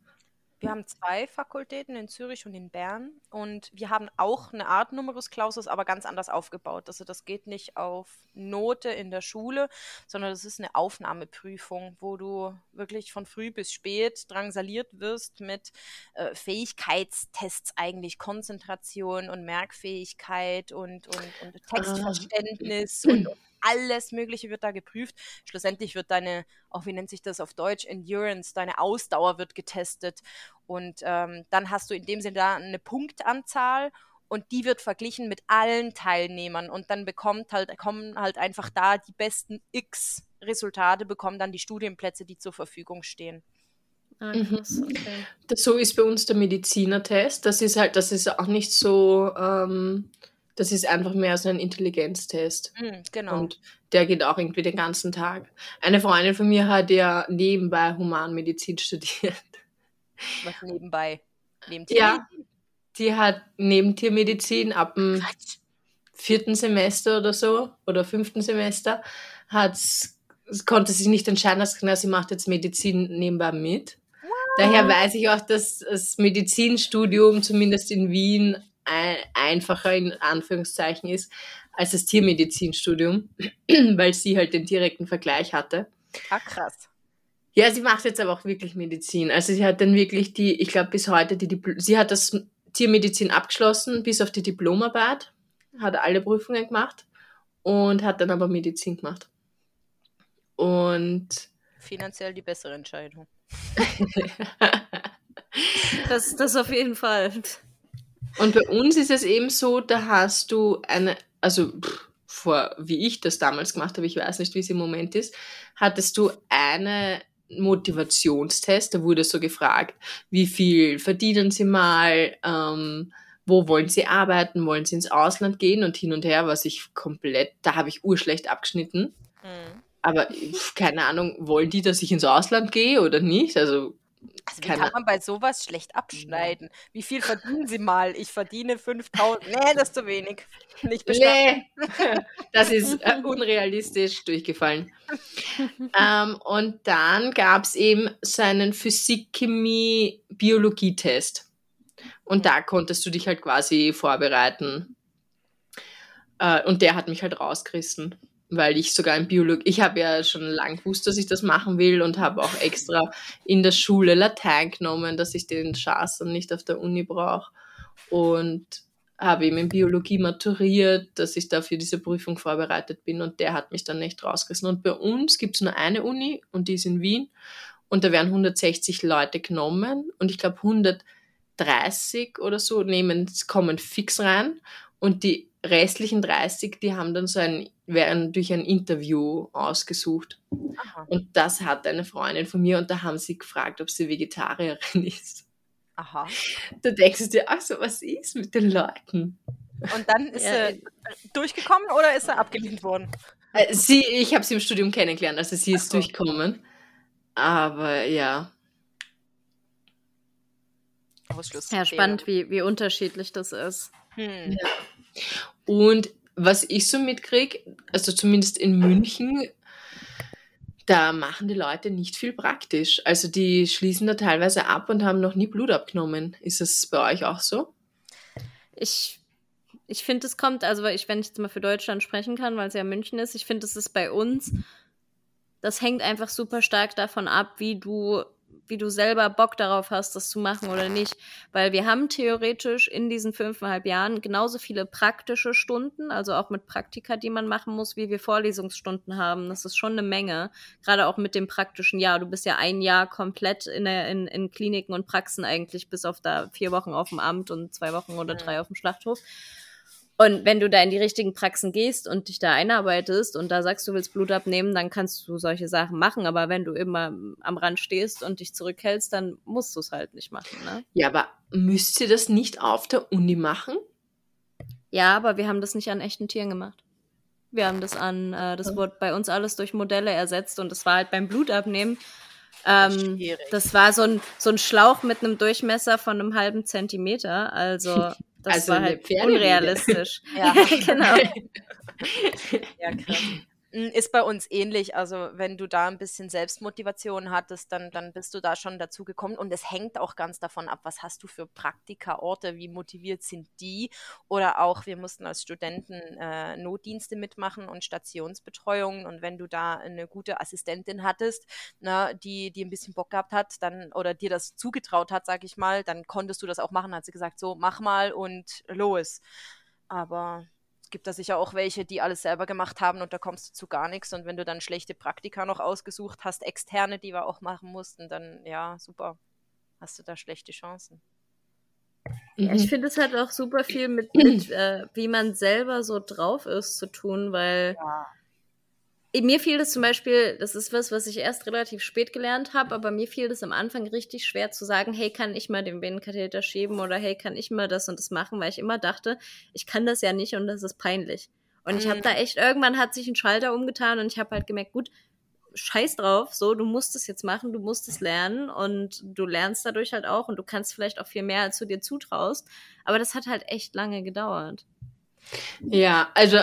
Wir haben zwei Fakultäten in Zürich und in Bern und wir haben auch eine Art Numerus Clausus, aber ganz anders aufgebaut. Also das geht nicht auf Note in der Schule, sondern das ist eine Aufnahmeprüfung, wo du wirklich von früh bis spät drangsaliert wirst mit äh, Fähigkeitstests eigentlich, Konzentration und Merkfähigkeit und, und, und ah. Textverständnis und, und alles Mögliche wird da geprüft. Schlussendlich wird deine, auch wie nennt sich das auf Deutsch, Endurance, deine Ausdauer wird getestet. Und ähm, dann hast du in dem Sinne da eine Punktanzahl und die wird verglichen mit allen Teilnehmern und dann bekommt halt, kommen halt einfach da die besten X Resultate, bekommen dann die Studienplätze, die zur Verfügung stehen. Ah, mhm. okay. Das, so ist bei uns der Medizinertest. Das ist halt, das ist auch nicht so ähm, das ist einfach mehr so ein Intelligenztest. Mhm, genau. Und der geht auch irgendwie den ganzen Tag. Eine Freundin von mir hat ja nebenbei Humanmedizin studiert. Was nebenbei? Neben Ja, die hat neben Tiermedizin ab dem Quatsch. vierten Semester oder so oder fünften Semester hat's, konnte sie sich nicht entscheiden, dass sie macht jetzt Medizin nebenbei mit. Daher weiß ich auch, dass das Medizinstudium zumindest in Wien ein, einfacher in Anführungszeichen ist als das Tiermedizinstudium, weil sie halt den direkten Vergleich hatte. Ah, krass. Ja, sie macht jetzt aber auch wirklich Medizin. Also sie hat dann wirklich die, ich glaube bis heute die Dipl sie hat das Tiermedizin abgeschlossen, bis auf die Diplomarbeit, hat alle Prüfungen gemacht und hat dann aber Medizin gemacht. Und finanziell die bessere Entscheidung. das, das auf jeden Fall. Und bei uns ist es eben so, da hast du eine, also pff, vor, wie ich das damals gemacht habe, ich weiß nicht, wie es im Moment ist, hattest du eine Motivationstest, da wurde so gefragt, wie viel verdienen sie mal, ähm, wo wollen sie arbeiten, wollen sie ins Ausland gehen und hin und her, was ich komplett, da habe ich urschlecht abgeschnitten. Mhm. Aber keine Ahnung, wollen die, dass ich ins Ausland gehe oder nicht? Also also wie kann man bei sowas schlecht abschneiden? Wie viel verdienen Sie mal? Ich verdiene 5000. Nee, das ist zu wenig. Nicht bestanden. Nee, das ist äh, unrealistisch durchgefallen. ähm, und dann gab es eben seinen Physik, Chemie, Biologietest. Und da konntest du dich halt quasi vorbereiten. Äh, und der hat mich halt rausgerissen weil ich sogar in Biologie, ich habe ja schon lange gewusst, dass ich das machen will und habe auch extra in der Schule Latein genommen, dass ich den Schatz dann nicht auf der Uni brauche und habe eben in Biologie maturiert, dass ich da für diese Prüfung vorbereitet bin und der hat mich dann nicht rausgerissen. Und bei uns gibt es nur eine Uni und die ist in Wien und da werden 160 Leute genommen und ich glaube 130 oder so nehmen, kommen fix rein und die restlichen 30, die haben dann so ein, werden durch ein Interview ausgesucht. Aha. Und das hat eine Freundin von mir und da haben sie gefragt, ob sie Vegetarierin ist. Aha. Da denkst du dir, ach so, was ist mit den Leuten? Und dann ist ja. sie durchgekommen oder ist er abgelehnt worden? Äh, sie, ich habe sie im Studium kennengelernt, also sie ist so. durchgekommen. Aber ja. Ja, spannend, wie, wie unterschiedlich das ist. Hm. Ja. Und was ich so mitkriege, also zumindest in München, da machen die Leute nicht viel praktisch. Also die schließen da teilweise ab und haben noch nie Blut abgenommen. Ist das bei euch auch so? Ich, ich finde, es kommt, also ich, wenn ich jetzt mal für Deutschland sprechen kann, weil es ja München ist, ich finde, es ist bei uns, das hängt einfach super stark davon ab, wie du wie du selber Bock darauf hast, das zu machen oder nicht. Weil wir haben theoretisch in diesen fünfeinhalb Jahren genauso viele praktische Stunden, also auch mit Praktika, die man machen muss, wie wir Vorlesungsstunden haben. Das ist schon eine Menge. Gerade auch mit dem praktischen Jahr. Du bist ja ein Jahr komplett in, der, in, in Kliniken und Praxen eigentlich, bis auf da vier Wochen auf dem Amt und zwei Wochen oder drei auf dem Schlachthof. Und wenn du da in die richtigen Praxen gehst und dich da einarbeitest und da sagst, du willst Blut abnehmen, dann kannst du solche Sachen machen. Aber wenn du immer am Rand stehst und dich zurückhältst, dann musst du es halt nicht machen. Ne? Ja, aber müsst ihr das nicht auf der Uni machen? Ja, aber wir haben das nicht an echten Tieren gemacht. Wir haben das an, äh, das wurde bei uns alles durch Modelle ersetzt und das war halt beim Blutabnehmen. Ähm, das war so ein, so ein Schlauch mit einem Durchmesser von einem halben Zentimeter. Also das also war halt unrealistisch. ja, genau. ja, krass. Hm, ist bei uns ähnlich. Also, wenn du da ein bisschen Selbstmotivation hattest, dann, dann bist du da schon dazu gekommen. Und es hängt auch ganz davon ab, was hast du für Praktika-Orte, wie motiviert sind die. Oder auch, wir mussten als Studenten äh, Notdienste mitmachen und Stationsbetreuung. Und wenn du da eine gute Assistentin hattest, na, ne, die, die ein bisschen Bock gehabt hat, dann oder dir das zugetraut hat, sag ich mal, dann konntest du das auch machen. Hat sie gesagt, so, mach mal und los. Aber gibt da sicher auch welche, die alles selber gemacht haben und da kommst du zu gar nichts. Und wenn du dann schlechte Praktika noch ausgesucht hast, externe, die wir auch machen mussten, dann ja, super, hast du da schlechte Chancen. Ja, ich mhm. finde es halt auch super viel mit, mit äh, wie man selber so drauf ist, zu tun, weil ja mir fiel das zum Beispiel, das ist was, was ich erst relativ spät gelernt habe, aber mir fiel das am Anfang richtig schwer zu sagen, hey, kann ich mal den Venenkatheter schieben oder hey, kann ich mal das und das machen, weil ich immer dachte, ich kann das ja nicht und das ist peinlich. Und mhm. ich habe da echt, irgendwann hat sich ein Schalter umgetan und ich habe halt gemerkt, gut, scheiß drauf, so, du musst es jetzt machen, du musst es lernen und du lernst dadurch halt auch und du kannst vielleicht auch viel mehr, als du dir zutraust. Aber das hat halt echt lange gedauert. Ja, also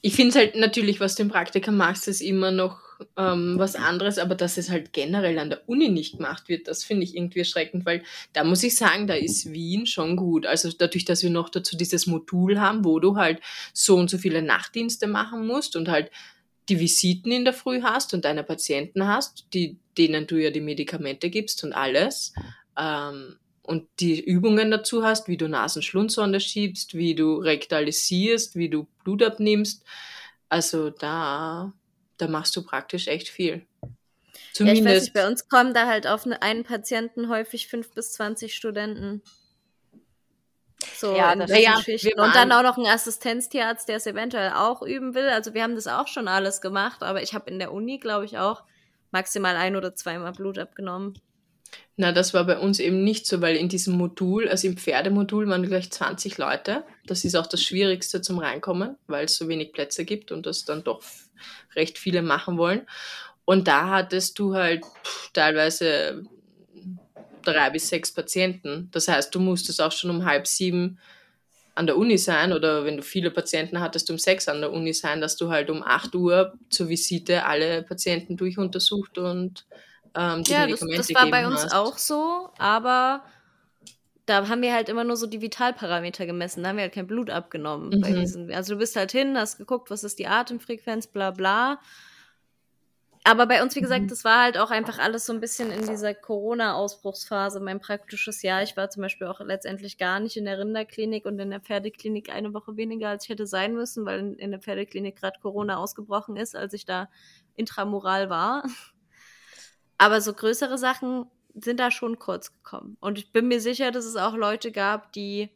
ich finde es halt natürlich, was du im Praktiker machst, ist immer noch ähm, was anderes, aber dass es halt generell an der Uni nicht gemacht wird, das finde ich irgendwie erschreckend, weil da muss ich sagen, da ist Wien schon gut. Also dadurch, dass wir noch dazu dieses Modul haben, wo du halt so und so viele Nachtdienste machen musst und halt die Visiten in der Früh hast und deine Patienten hast, die, denen du ja die Medikamente gibst und alles. Ähm, und die Übungen dazu hast, wie du Nasenschlundsonde schiebst, wie du rektalisierst, wie du Blut abnimmst. Also da, da machst du praktisch echt viel. Zumindest. Ja, ich weiß nicht, bei uns kommen da halt auf einen Patienten häufig fünf bis zwanzig Studenten. So ja, das ja, Und dann auch noch ein Assistenztierarzt, der es eventuell auch üben will. Also wir haben das auch schon alles gemacht, aber ich habe in der Uni, glaube ich, auch maximal ein oder zweimal Blut abgenommen. Na, das war bei uns eben nicht so, weil in diesem Modul, also im Pferdemodul waren gleich 20 Leute. Das ist auch das Schwierigste zum Reinkommen, weil es so wenig Plätze gibt und das dann doch recht viele machen wollen. Und da hattest du halt teilweise drei bis sechs Patienten. Das heißt, du musstest auch schon um halb sieben an der Uni sein oder wenn du viele Patienten hattest, um sechs an der Uni sein, dass du halt um acht Uhr zur Visite alle Patienten durchuntersucht und ähm, die ja, Medikamente das, das war bei uns hast. auch so, aber da haben wir halt immer nur so die Vitalparameter gemessen, da haben wir halt kein Blut abgenommen. Mhm. Diesen, also du bist halt hin, hast geguckt, was ist die Atemfrequenz, bla bla. Aber bei uns, wie gesagt, mhm. das war halt auch einfach alles so ein bisschen in dieser Corona-Ausbruchsphase, mein praktisches Jahr. Ich war zum Beispiel auch letztendlich gar nicht in der Rinderklinik und in der Pferdeklinik eine Woche weniger, als ich hätte sein müssen, weil in, in der Pferdeklinik gerade Corona ausgebrochen ist, als ich da intramoral war. Aber so größere Sachen sind da schon kurz gekommen. Und ich bin mir sicher, dass es auch Leute gab, die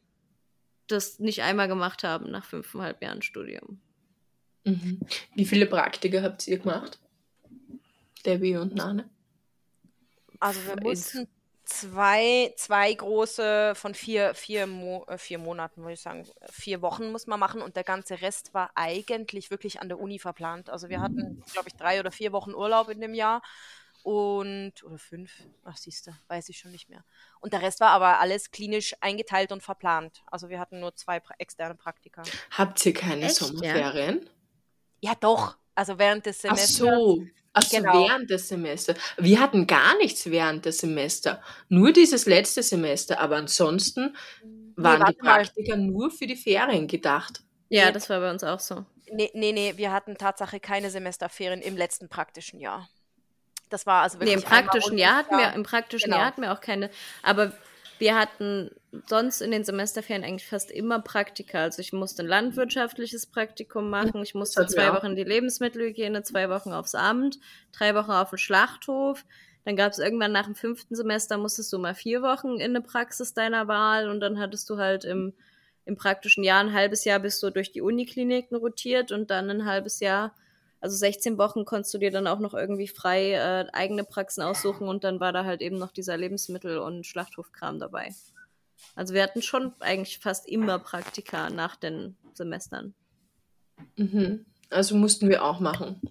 das nicht einmal gemacht haben nach fünfeinhalb Jahren Studium. Mhm. Wie viele Praktika habt ihr gemacht? Debbie und Nane? Also wir mussten zwei, zwei große von vier, vier, Mo äh, vier Monaten, würde ich sagen, vier Wochen muss man machen und der ganze Rest war eigentlich wirklich an der Uni verplant. Also wir hatten, glaube ich, drei oder vier Wochen Urlaub in dem Jahr und oder fünf, ach siehst du, weiß ich schon nicht mehr. Und der Rest war aber alles klinisch eingeteilt und verplant. Also wir hatten nur zwei pra externe Praktika. Habt ihr keine Echt, Sommerferien? Ja? ja? doch. Also während des Semesters. Ach so. Ach so, genau. während des Semesters. Wir hatten gar nichts während des Semesters. Nur dieses letzte Semester. Aber ansonsten waren nee, die Praktika mal. nur für die Ferien gedacht. Ja, das war bei uns auch so. Nee, nee, nee, wir hatten Tatsache keine Semesterferien im letzten praktischen Jahr. Das war also wirklich. Nee, im praktischen Jahr hatten wir, im praktischen Genau. Jahr hatten wir auch keine, aber wir hatten sonst in den Semesterferien eigentlich fast immer Praktika. Also ich musste ein landwirtschaftliches Praktikum machen, ich musste zwei. Wochen in die Lebensmittelhygiene, zwei Wochen aufs Amt, drei Wochen auf den Schlachthof. Dann gab es irgendwann nach dem fünften Semester, musstest du mal vier Wochen in eine Praxis deiner Wahl und dann hattest du halt im, im praktischen Jahr ein halbes Jahr bist du durch die Unikliniken rotiert und dann ein halbes Jahr, also 16 Wochen konntest du dir dann auch noch irgendwie frei äh, eigene Praxen aussuchen und dann war da halt eben noch dieser Lebensmittel- und Schlachthofkram dabei. Also wir hatten schon eigentlich fast immer Praktika nach den Semestern. Mhm. Also mussten wir auch machen.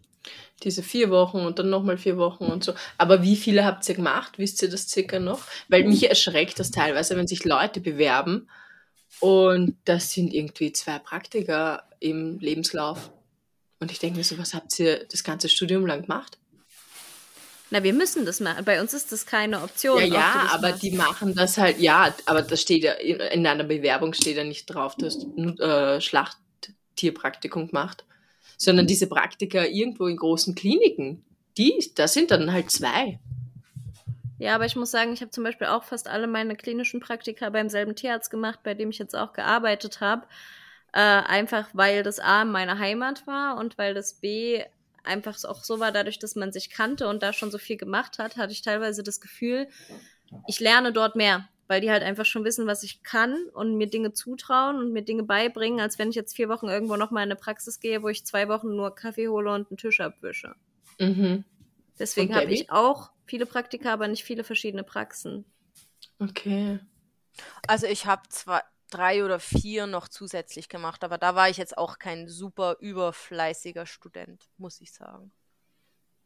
Diese vier Wochen und dann nochmal vier Wochen und so. Aber wie viele habt ihr gemacht? Wisst ihr das circa noch? Weil mich erschreckt das teilweise, wenn sich Leute bewerben und das sind irgendwie zwei Praktika im Lebenslauf. Und ich denke mir so, was habt ihr das ganze Studium lang gemacht? Na, wir müssen das machen. Bei uns ist das keine Option. Ja, du ja, aber machst. die machen das halt, ja, aber das steht ja, in, in einer Bewerbung steht ja nicht drauf, du hast äh, Schlachttierpraktikum gemacht, sondern diese Praktika irgendwo in großen Kliniken, die, da sind dann halt zwei. Ja, aber ich muss sagen, ich habe zum Beispiel auch fast alle meine klinischen Praktika beim selben Tierarzt gemacht, bei dem ich jetzt auch gearbeitet habe. Äh, einfach weil das A meine Heimat war und weil das B einfach auch so war, dadurch, dass man sich kannte und da schon so viel gemacht hat, hatte ich teilweise das Gefühl, ich lerne dort mehr, weil die halt einfach schon wissen, was ich kann und mir Dinge zutrauen und mir Dinge beibringen, als wenn ich jetzt vier Wochen irgendwo nochmal in eine Praxis gehe, wo ich zwei Wochen nur Kaffee hole und einen Tisch abwische. Mhm. Deswegen habe ich auch viele Praktika, aber nicht viele verschiedene Praxen. Okay. Also ich habe zwei, drei oder vier noch zusätzlich gemacht, aber da war ich jetzt auch kein super überfleißiger Student, muss ich sagen.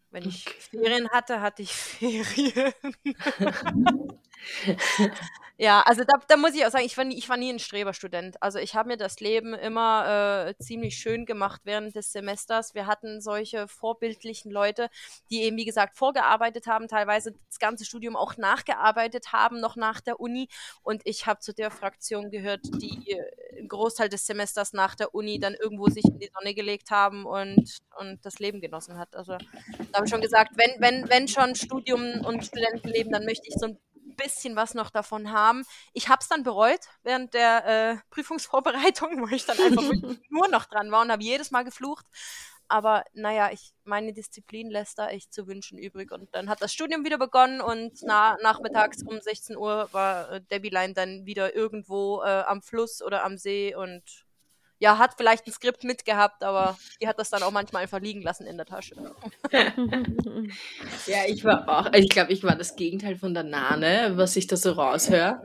Wenn ich Okay. Ferien hatte, hatte ich Ferien. ja, also da, da muss ich auch sagen, ich war nie, ich war nie ein Streberstudent. Also ich habe mir das Leben immer äh, ziemlich schön gemacht während des Semesters. Wir hatten solche vorbildlichen Leute, die eben, wie gesagt, vorgearbeitet haben, teilweise das ganze Studium auch nachgearbeitet haben, noch nach der Uni. Und ich habe zu der Fraktion gehört, die einen Großteil des Semesters nach der Uni dann irgendwo sich in die Sonne gelegt haben und, und das Leben genossen hat. Also da habe ich schon gesagt, wenn, wenn, wenn schon Studium und Studentenleben, dann möchte ich so ein bisschen was noch davon haben. Ich habe es dann bereut während der äh, Prüfungsvorbereitung, wo ich dann einfach nur noch dran war und habe jedes Mal geflucht. Aber naja, ich, meine Disziplin lässt da echt zu wünschen übrig. Und dann hat das Studium wieder begonnen und na, nachmittags um 16 Uhr war äh, Debbie Line dann wieder irgendwo äh, am Fluss oder am See und ja, hat vielleicht ein Skript mitgehabt, aber die hat das dann auch manchmal einfach liegen lassen in der Tasche. Ja, ich war auch, ich glaube, ich war das Gegenteil von der Nane, was ich da so raushöre.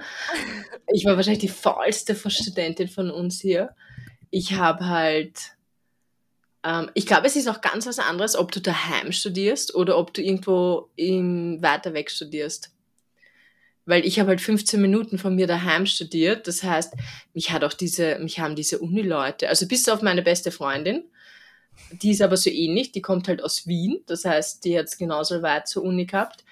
Ich war wahrscheinlich die faulste Studentin von uns hier. Ich habe halt, ähm, ich glaube, es ist auch ganz was anderes, ob du daheim studierst oder ob du irgendwo im, weiter weg studierst. Weil ich habe halt 15 Minuten von mir daheim studiert. Das heißt, mich hat auch diese, mich haben diese Uni-Leute, also bis auf meine beste Freundin, die ist aber so ähnlich, die kommt halt aus Wien, das heißt, die hat es genauso weit zur Uni gehabt.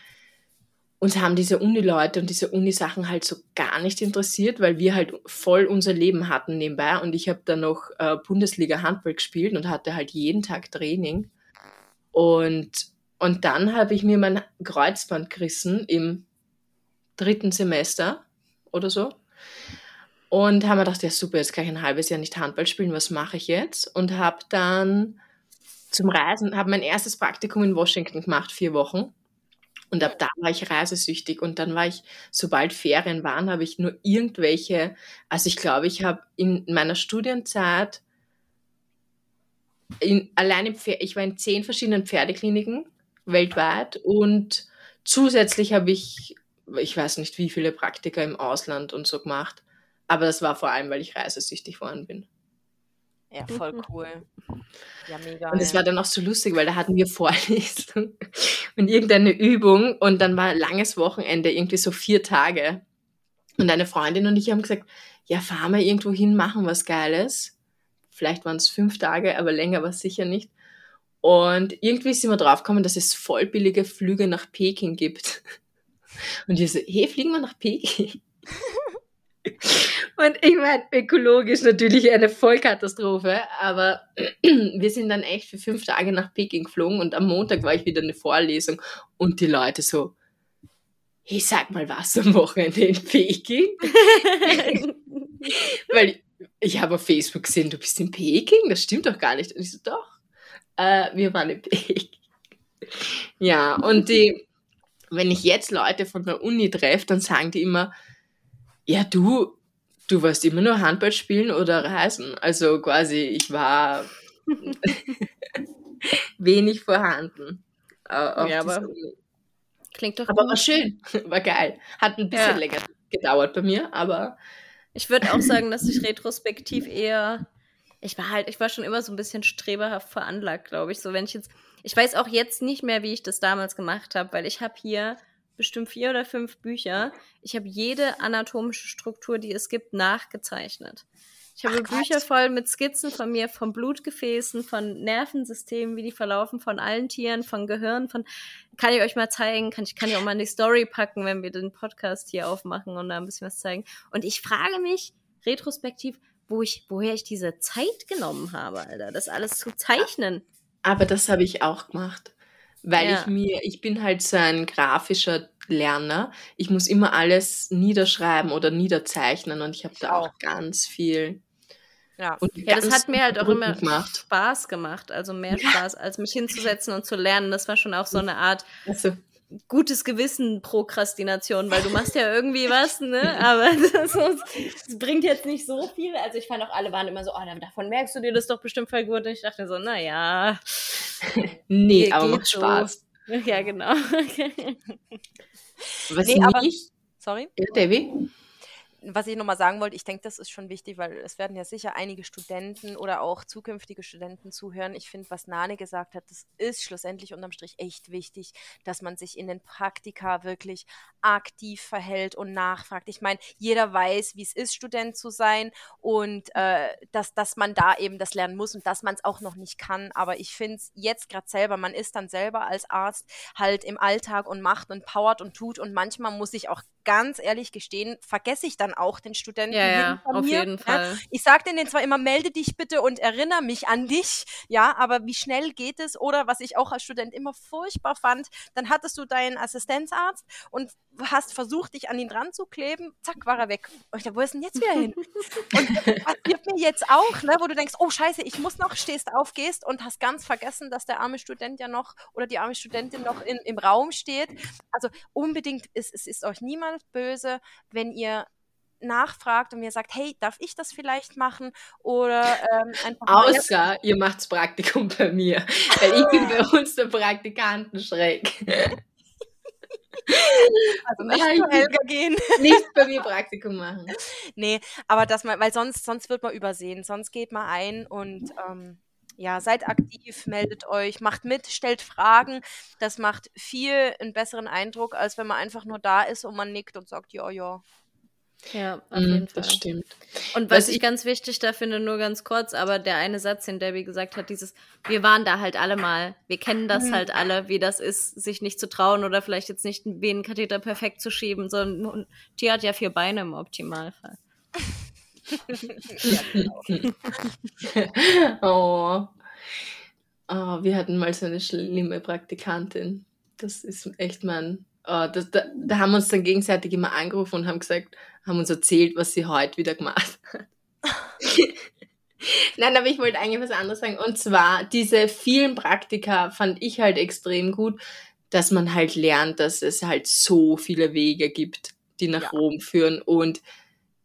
Uns haben diese Uni-Leute und diese Uni-Sachen halt so gar nicht interessiert, weil wir halt voll unser Leben hatten nebenbei und ich habe dann noch äh, Bundesliga-Handball gespielt und hatte halt jeden Tag Training. Und, und dann habe ich mir mein Kreuzband gerissen im dritten Semester oder so. Und haben mir gedacht, ja super, jetzt kann ich ein halbes Jahr nicht Handball spielen, was mache ich jetzt? Und habe dann zum Reisen, habe mein erstes Praktikum in Washington gemacht, vier Wochen. Und ab da war ich reisesüchtig und dann war ich, sobald Ferien waren, habe ich nur irgendwelche, also ich glaube, ich habe in meiner Studienzeit in, allein im ich war in zehn verschiedenen Pferdekliniken weltweit und zusätzlich habe ich, ich weiß nicht wie viele Praktika im Ausland und so gemacht, aber das war vor allem, weil ich reisesüchtig worden bin. Ja, voll cool. Ja, mega. Und es war dann auch so lustig, weil da hatten wir Vorlesung und irgendeine Übung und dann war ein langes Wochenende, irgendwie so vier Tage. Und eine Freundin und ich haben gesagt, ja, fahren wir irgendwo hin, machen was Geiles. Vielleicht waren es fünf Tage, aber länger war es sicher nicht. Und irgendwie sind wir draufgekommen, dass es voll billige Flüge nach Peking gibt. Und wir so, hey, fliegen wir nach Peking? Und ich meine, ökologisch natürlich eine Vollkatastrophe, aber wir sind dann echt für fünf Tage nach Peking geflogen und am Montag war ich wieder eine Vorlesung und die Leute so, hey, sag mal was am Wochenende in Peking? Weil ich habe auf Facebook gesehen, du bist in Peking, das stimmt doch gar nicht. Und ich so, doch, äh, wir waren in Peking. Ja, und die, wenn ich jetzt Leute von der Uni treffe, dann sagen die immer, ja, du, du warst immer nur Handball spielen oder reisen. Also quasi, ich war wenig vorhanden. Äh, ja, aber klingt doch Aber gut. war schön, war geil. Hat ein bisschen ja. länger gedauert bei mir, aber. Ich würde auch sagen, dass ich retrospektiv eher. Ich war halt, ich war schon immer so ein bisschen streberhaft veranlagt, glaube ich. So, wenn ich jetzt. Ich weiß auch jetzt nicht mehr, wie ich das damals gemacht habe, weil ich habe hier bestimmt vier oder fünf Bücher. Ich habe jede anatomische Struktur, die es gibt, nachgezeichnet. Ich habe Ach, Bücher voll mit Skizzen von mir, von Blutgefäßen, von Nervensystemen, wie die verlaufen, von allen Tieren, von Gehirn, von. Kann ich euch mal zeigen, kann ich kann ja auch mal in die Story packen, wenn wir den Podcast hier aufmachen und da ein bisschen was zeigen. Und ich frage mich retrospektiv, wo ich, woher ich diese Zeit genommen habe, Alter, das alles zu zeichnen. Aber das habe ich auch gemacht weil ja. ich mir, ich bin halt so ein grafischer Lerner. Ich muss immer alles niederschreiben oder niederzeichnen und ich habe da auch ganz viel. Ja, ja das hat mir halt auch immer gemacht. Spaß gemacht. Also mehr Spaß, als mich hinzusetzen und zu lernen. Das war schon auch so eine Art also, gutes Gewissen Prokrastination, weil du machst ja irgendwie was, ne? Aber das, das, bringt jetzt nicht so viel. Also ich fand auch alle waren immer so, oh, davon merkst du dir das doch bestimmt voll gut. Und ich dachte so, naja. nee, aber macht Spaß. So. Ja, genau. was nee, aber, sorry? Ja, Davy? Was ich nochmal sagen wollte, ich denke, das ist schon wichtig, weil es werden ja sicher einige Studenten oder auch zukünftige Studenten zuhören. Ich finde, was Nane gesagt hat, das ist schlussendlich unterm Strich echt wichtig, dass man sich in den Praktika wirklich aktiv verhält und nachfragt. Ich meine, jeder weiß, wie es ist, Student zu sein und äh, dass, dass man da eben das lernen muss und dass man es auch noch nicht kann. Aber ich finde es jetzt gerade selber, man ist dann selber als Arzt halt im Alltag und macht und powert und tut und manchmal muss ich auch ganz ehrlich gestehen, vergesse ich dann auch den Studenten ja, ja, auf mir. jeden Fall. Ich sage denen zwar immer, melde dich bitte und erinnere mich an dich, ja, aber wie schnell geht es? Oder was ich auch als Student immer furchtbar fand, dann hattest du deinen Assistenzarzt und hast versucht, dich an ihn dran zu kleben, zack, war er weg. Und ich dachte, wo ist denn jetzt wieder hin? und das passiert mir jetzt auch, ne, wo du denkst, oh scheiße, ich muss noch, stehst auf, gehst und hast ganz vergessen, dass der arme Student ja noch oder die arme Studentin noch in, im Raum steht. Also unbedingt, es, es ist euch niemand böse, wenn ihr nachfragt und mir sagt, hey, darf ich das vielleicht machen? Oder ähm, einfach. Außer ihr macht's Praktikum bei mir. Weil ich bin bei uns der Praktikantenschreck. Also nicht zu Helga gehen. Nicht bei mir Praktikum machen. Nee, aber das mal, weil sonst, sonst wird man übersehen. Sonst geht man ein und ähm, ja, seid aktiv, meldet euch, macht mit, stellt Fragen. Das macht viel einen besseren Eindruck, als wenn man einfach nur da ist und man nickt und sagt, ja, ja. Ja, auf mm, jeden Fall. Das stimmt. Und was, was ich ganz wichtig da finde, nur ganz kurz, aber der eine Satz, den Debbie gesagt hat, dieses, wir waren da halt alle mal, wir kennen das mhm. halt alle, wie das ist, sich nicht zu trauen oder vielleicht jetzt nicht einen Venenkatheter perfekt zu schieben, sondern ein Tier hat ja vier Beine im Optimalfall. Ja, genau. oh. oh. Wir hatten mal so eine schlimme Praktikantin. Das ist echt mein Uh, das, da, da, haben wir uns dann gegenseitig immer angerufen und haben gesagt, haben uns erzählt, was sie heute wieder gemacht hat. Nein, aber ich wollte eigentlich was anderes sagen. Und zwar, diese vielen Praktika fand ich halt extrem gut, dass man halt lernt, dass es halt so viele Wege gibt, die nach ja. Rom führen. Und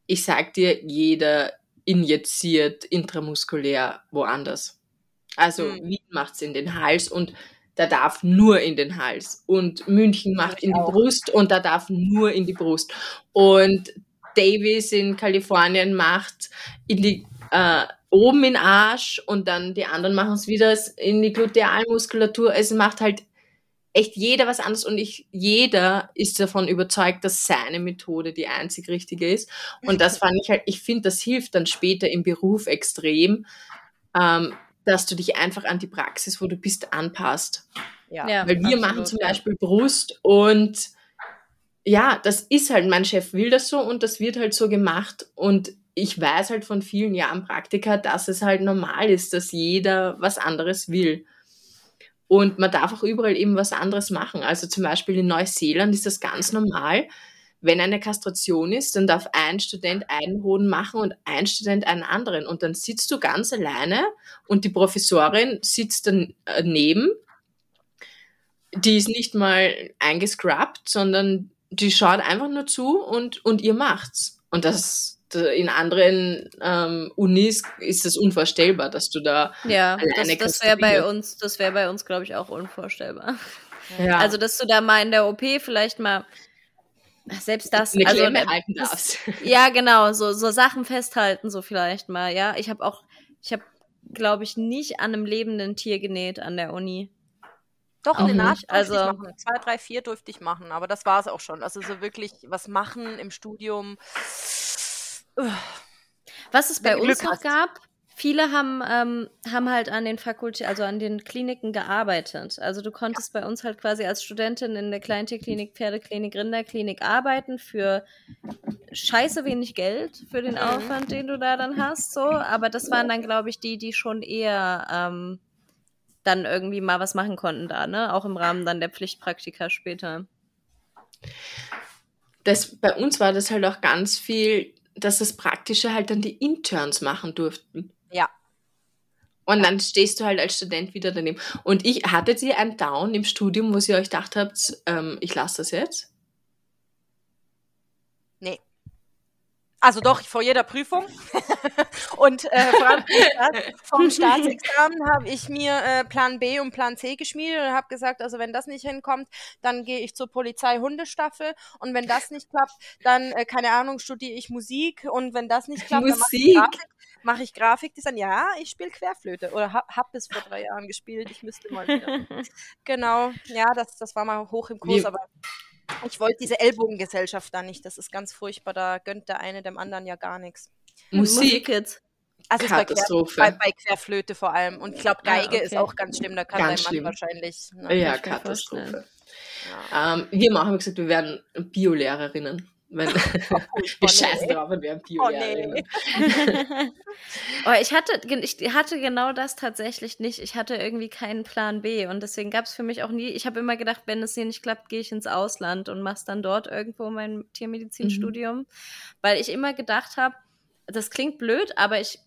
ich sag dir, jeder injiziert intramuskulär woanders. Also mhm. Wien macht's in den Hals und der darf nur in den Hals. Und München macht in die Brust und da darf nur in die Brust. Und Davis in Kalifornien macht in die äh, oben in Arsch und dann die anderen machen es wieder in die Glutealmuskulatur. Es macht halt echt jeder was anderes und ich, jeder ist davon überzeugt, dass seine Methode die einzig richtige ist. Und das fand ich halt, ich finde, das hilft dann später im Beruf extrem, ähm, dass du dich einfach an die Praxis, wo du bist, anpasst. Ja, Weil wir absolut, machen zum Beispiel Brust und ja, das ist halt, mein Chef will das so und das wird halt so gemacht. Und ich weiß halt von vielen Jahren Praktika, dass es halt normal ist, dass jeder was anderes will. Und man darf auch überall eben was anderes machen. Also zum Beispiel in Neuseeland ist das ganz normal. Wenn eine Kastration ist, dann darf ein Student einen Hoden machen und ein Student einen anderen. Und dann sitzt du ganz alleine und die Professorin sitzt daneben. Die ist nicht mal eingescrubbt, sondern die schaut einfach nur zu und, und ihr macht's. Und das in anderen ähm, Unis ist das unvorstellbar, dass du da ja, alleine das, das wäre bei uns, das wäre bei uns, glaube ich, auch unvorstellbar. Ja. Also, dass du da mal in der OP vielleicht mal selbst das, Eine also Klemme halten darfst. Ja, genau, so, so Sachen festhalten, so vielleicht mal, ja. Ich habe auch, ich habe, glaube ich, nicht an einem lebenden Tier genäht an der Uni. Doch, eine Naht also zwei, drei, vier durfte ich machen, aber das war es auch schon. Also so wirklich was machen im Studium. Was es bei uns noch gab, viele haben, ähm, haben halt an den Fakultäten, also an den Kliniken gearbeitet. Also du konntest ja. bei uns halt quasi als Studentin in der Kleintierklinik, Pferdeklinik, Rinderklinik arbeiten für scheiße wenig Geld für den mhm. Aufwand, den du da dann hast. So, aber das waren dann, glaube ich, die, die schon eher ähm, dann irgendwie mal was machen konnten da, ne? Auch im Rahmen dann der Pflichtpraktika später. Das, bei uns war das halt auch ganz viel, dass das Praktische halt dann die Interns machen durften. Ja. Und dann stehst du halt als Student wieder daneben. Und ich, hattet ihr ein Down im Studium, wo ihr euch gedacht habt, ähm, ich lasse das jetzt? Also doch, vor jeder Prüfung. und äh, vom Staatsexamen habe ich mir äh, Plan B und Plan C geschmiedet und habe gesagt, also wenn das nicht hinkommt, dann gehe ich zur Polizei Hundestaffel und wenn das nicht klappt, dann, äh, keine Ahnung, studiere ich Musik und wenn das nicht klappt, Musik? dann mache ich Grafik. Mache ich Grafikdesign? Ja, ich spiele Querflöte oder habe hab es vor drei Jahren gespielt. Ich müsste mal wieder. genau, ja, das, das war mal hoch im Kurs, Wie? aber ich wollte diese Ellbogengesellschaft da nicht. Das ist ganz furchtbar. Da gönnt der eine dem anderen ja gar nichts. Musik jetzt. Also Katastrophe. Bei, bei, Querflöte vor allem. Und ich glaube, Geige ja, okay. ist auch ganz schlimm. Da kann ganz dein Mann wahrscheinlich. Ne, ja, Katastrophe. Ja. Ähm, wir machen, wie gesagt, wir werden Biolehrerinnen. Wenn, oh, wir scheißen drauf und werden Biolehrerinnen. Oh, nee. oh, ich, hatte, ich hatte genau das tatsächlich nicht. Ich hatte irgendwie keinen Plan B und deswegen gab es für mich auch nie. Ich habe immer gedacht, wenn es hier nicht klappt, gehe ich ins Ausland und mache dann dort irgendwo mein Tiermedizinstudium. Mhm. Weil ich immer gedacht habe, das klingt blöd, aber ich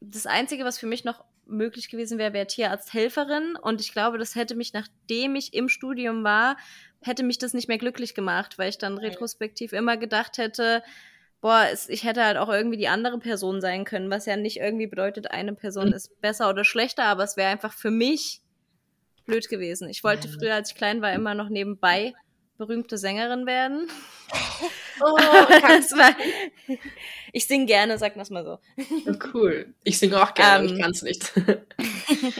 das Einzige, was für mich noch möglich gewesen wäre, wäre Tierarzthelferin. Und ich glaube, das hätte mich, nachdem ich im Studium war, hätte mich das nicht mehr glücklich gemacht, weil ich dann retrospektiv immer gedacht hätte, boah, es, ich hätte halt auch irgendwie die andere Person sein können, was ja nicht irgendwie bedeutet, eine Person mhm. ist besser oder schlechter, aber es wäre einfach für mich blöd gewesen. Ich wollte früher, als ich klein war, immer noch nebenbei berühmte Sängerin werden. Oh, war, ich singe gerne, sag das mal so. Cool. Ich singe auch gerne, ähm, ich kann es nicht.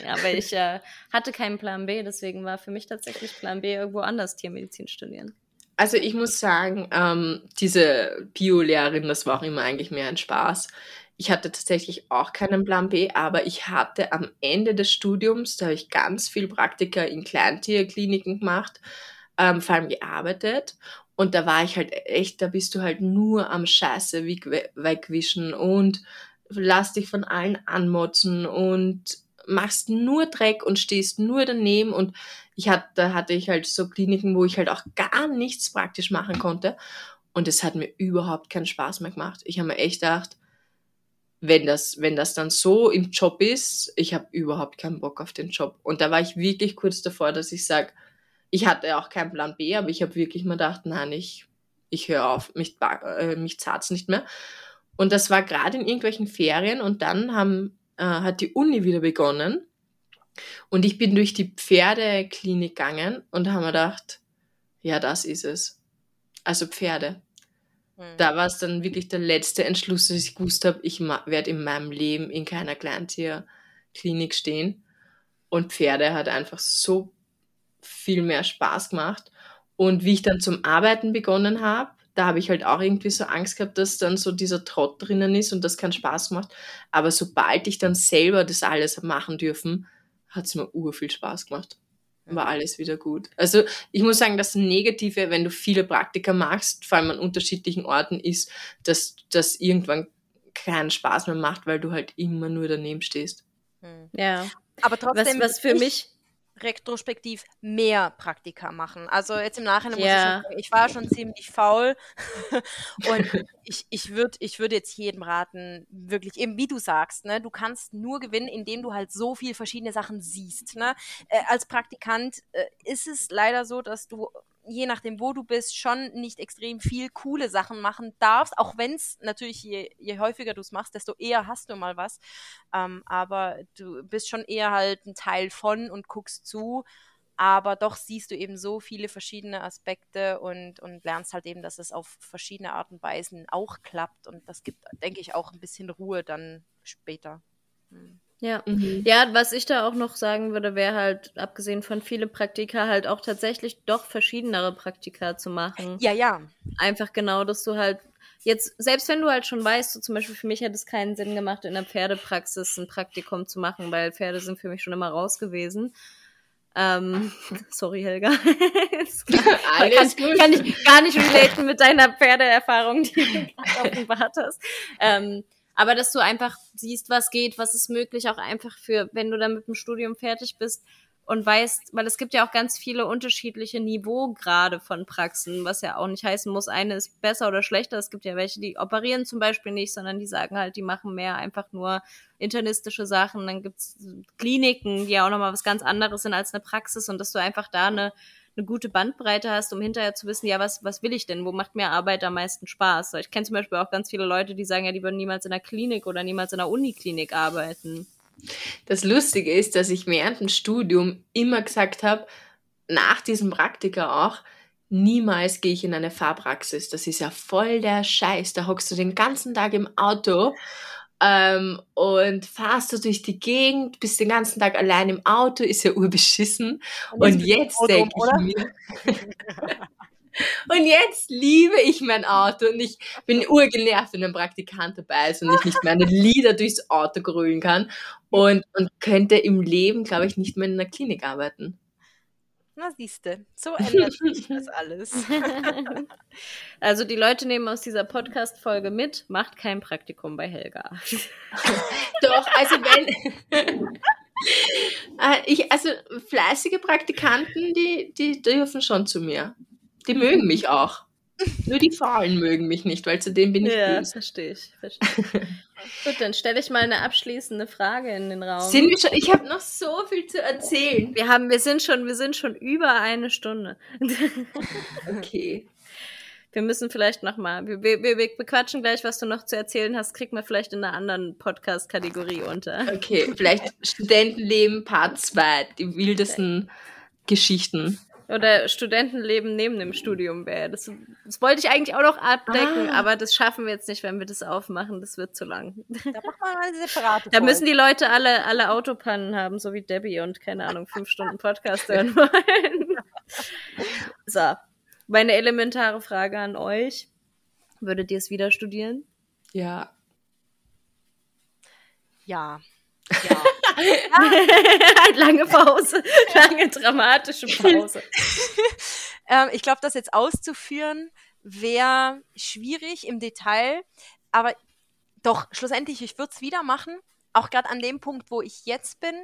aber ich äh, hatte keinen Plan B, deswegen war für mich tatsächlich Plan B irgendwo anders Tiermedizin studieren. Also ich muss sagen, ähm, diese Bio-Lehrerin, das war auch immer eigentlich mehr ein Spaß. Ich hatte tatsächlich auch keinen Plan B, aber ich hatte am Ende des Studiums, da habe ich ganz viel Praktika in Kleintierkliniken gemacht, ähm, vor allem gearbeitet. Und da war ich halt echt, da bist du halt nur am Scheiße wegwischen und lass dich von allen anmotzen und machst nur Dreck und stehst nur daneben. Und ich hatte, da hatte ich halt so Kliniken, wo ich halt auch gar nichts praktisch machen konnte. Und es hat mir überhaupt keinen Spaß mehr gemacht. Ich habe mir echt gedacht, wenn das, wenn das dann so im Job ist, ich habe überhaupt keinen Bock auf den Job. Und da war ich wirklich kurz davor, dass ich sage, ich hatte auch keinen Plan B, aber ich habe wirklich mal gedacht, nein, ich, ich höre auf, mich, äh, mich zart's nicht mehr. Und das war gerade in irgendwelchen Ferien und dann haben, äh, hat die Uni wieder begonnen. Und ich bin durch die Pferdeklinik gegangen und habe mir gedacht, ja, das ist es. Also Pferde. Hm. Da war es dann wirklich der letzte Entschluss, dass ich gewusst habe, ich werde in meinem Leben in keiner Kleintierklinik stehen. Und Pferde hat einfach so viel mehr Spaß gemacht. Und wie ich dann zum Arbeiten begonnen habe, da habe ich halt auch irgendwie so Angst gehabt, dass dann so dieser Trott drinnen ist und das keinen Spaß macht. Aber sobald ich dann selber das alles machen dürfen, hat es mir ur viel Spaß gemacht. war alles wieder gut. Also ich muss sagen, das Negative, wenn du viele Praktika machst, vor allem an unterschiedlichen Orten, ist, dass das irgendwann keinen Spaß mehr macht, weil du halt immer nur daneben stehst. Hm. Ja. Aber trotzdem, was, was für mich retrospektiv mehr Praktika machen. Also jetzt im Nachhinein muss Ja. ich sagen, ich war schon ziemlich faul und ich, ich würde ich würd jetzt jedem raten, wirklich eben wie du sagst, ne, du kannst nur gewinnen, indem du halt so viel verschiedene Sachen siehst. Ne? Äh, als Praktikant äh, ist es leider so, dass du je nachdem, wo du bist, schon nicht extrem viel coole Sachen machen darfst, auch wenn es natürlich, je, je häufiger du es machst, desto eher hast du mal was. Ähm, aber du bist schon eher halt ein Teil von und guckst zu. Aber doch siehst du eben so viele verschiedene Aspekte und, und lernst halt eben, dass es auf verschiedene Art und Weisen auch klappt. Und das gibt, denke ich, auch ein bisschen Ruhe dann später. Hm. Ja. Mhm. Ja, was ich da auch noch sagen würde, wäre halt, abgesehen von viele Praktika, halt auch tatsächlich doch verschiedenere Praktika zu machen. Ja, ja. Einfach genau, dass du halt jetzt, selbst wenn du halt schon weißt, so zum Beispiel für mich hätte es keinen Sinn gemacht, in der Pferdepraxis ein Praktikum zu machen, weil Pferde sind für mich schon immer raus gewesen. Ähm, sorry, Helga. Kann, kann ich gar nicht relaten mit deiner Pferdeerfahrung, die du gerade offenbart hast. Ähm, aber dass du einfach siehst, was geht, was ist möglich, auch einfach für, wenn du dann mit dem Studium fertig bist und weißt, weil es gibt ja auch ganz viele unterschiedliche Niveaugrade von Praxen, was ja auch nicht heißen muss, eine ist besser oder schlechter. Es gibt ja welche, die operieren zum Beispiel nicht, sondern die sagen halt, die machen mehr einfach nur internistische Sachen. Dann gibt's Kliniken, die ja auch nochmal was ganz anderes sind als eine Praxis und dass du einfach da eine, eine gute Bandbreite hast, um hinterher zu wissen, ja, was, was will ich denn? Wo macht mir Arbeit am meisten Spaß? Ich kenne zum Beispiel auch ganz viele Leute, die sagen, ja, die würden niemals in einer Klinik oder niemals in einer Uniklinik arbeiten. Das Lustige ist, dass ich während dem Studium immer gesagt habe, nach diesem Praktika auch, niemals gehe ich in eine Fahrpraxis. Das ist ja voll der Scheiß. Da hockst du den ganzen Tag im Auto ähm, und fahrst du durch die Gegend, bist den ganzen Tag allein im Auto, ist ja urbeschissen. Und jetzt Auto, denke ich oder? mir. Und jetzt liebe ich mein Auto und ich bin urgenervt, wenn ein Praktikant dabei ist und ich nicht meine Lieder durchs Auto grölen kann und, und könnte im Leben, glaube ich, nicht mehr in einer Klinik arbeiten. Na, siehste, so ändert sich das alles. Also die Leute nehmen aus dieser Podcast-Folge mit, macht kein Praktikum bei Helga. Doch, also wenn. Äh, ich, also fleißige Praktikanten, die, die dürfen schon zu mir. Die mögen mich auch. Nur die Faulen mögen mich nicht, weil zu denen bin ich Ja, böse. verstehe ich. Verstehe. Gut, dann stelle ich mal eine abschließende Frage in den Raum. Sind wir schon, ich habe noch so viel zu erzählen. wir haben, wir sind schon, wir sind schon über eine Stunde. Okay. Wir müssen vielleicht noch mal, wir, wir, wir bequatschen gleich, was du noch zu erzählen hast, kriegt man vielleicht in einer anderen Podcast-Kategorie unter. Okay, vielleicht Studentenleben Part 2, die wildesten Geschichten. Oder Studentenleben neben dem Studium wäre. Das, das wollte ich eigentlich auch noch abdecken, Ah. aber das schaffen wir jetzt nicht, wenn wir das aufmachen. Das wird zu lang. Da machen wir mal eine separate Da müssen die Leute alle, alle Autopannen haben, so wie Debbie und keine Ahnung, fünf Stunden Podcast hören wollen. So, meine elementare Frage an euch. Würdet ihr es wieder studieren? Ja. Ja. Ja. lange Pause, lange dramatische Pause. ähm, ich glaube, das jetzt auszuführen wäre schwierig im Detail, aber doch, schlussendlich, ich würde es wieder machen. Auch gerade an dem Punkt, wo ich jetzt bin.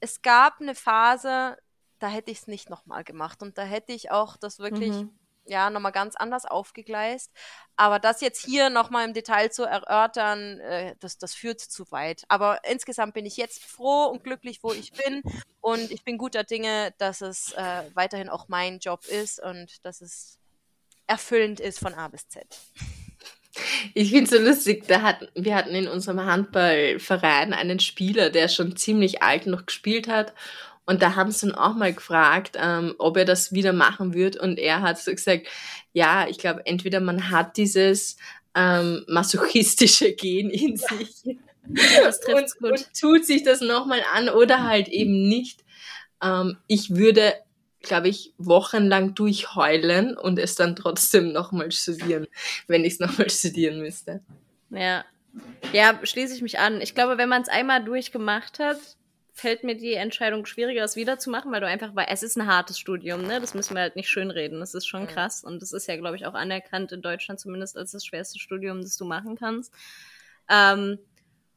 Es gab eine Phase, da hätte ich es nicht nochmal gemacht und da hätte ich auch das wirklich Mhm. Ja nochmal ganz anders aufgegleist. Aber das jetzt hier nochmal im Detail zu erörtern, äh, das, das führt zu weit. Aber insgesamt bin ich jetzt froh und glücklich, wo ich bin. Und ich bin guter Dinge, dass es äh, weiterhin auch mein Job ist und dass es erfüllend ist von A bis Z. Ich finde es so lustig, da hatten, wir hatten in unserem Handballverein einen Spieler, der schon ziemlich alt noch gespielt hat. Und da haben sie ihn auch mal gefragt, ähm, ob er das wieder machen wird. Und er hat so gesagt, ja, ich glaube, entweder man hat dieses ähm, masochistische Gen in sich Das trifft's und, gut. und tut sich das nochmal an oder halt eben nicht. Ähm, ich würde, glaube ich, wochenlang durchheulen und es dann trotzdem nochmal studieren, wenn ich es nochmal studieren müsste. Ja. Ja, schließe ich mich an. Ich glaube, wenn man es einmal durchgemacht hat, fällt mir die Entscheidung schwieriger, es wiederzumachen, weil du einfach, weil es ist ein hartes Studium, ne? Das müssen wir halt nicht schönreden. Das ist schon krass. Und das ist ja, glaube ich, auch anerkannt in Deutschland zumindest als das schwerste Studium, das du machen kannst. Ähm,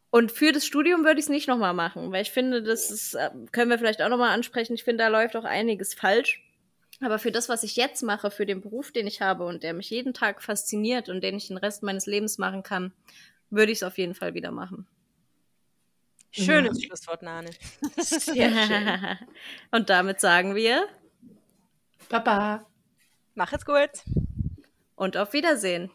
und für das Studium würde ich es nicht nochmal machen, weil ich finde, das ist, äh, können wir vielleicht auch nochmal ansprechen. Ich finde, da läuft auch einiges falsch. Aber für das, was ich jetzt mache, für den Beruf, den ich habe und der mich jeden Tag fasziniert und den ich den Rest meines Lebens machen kann, würde ich es auf jeden Fall wieder machen. Schönes ja. Schlusswort, Nane. ja. Und damit sagen wir Papa. Mach es gut. Und auf Wiedersehen.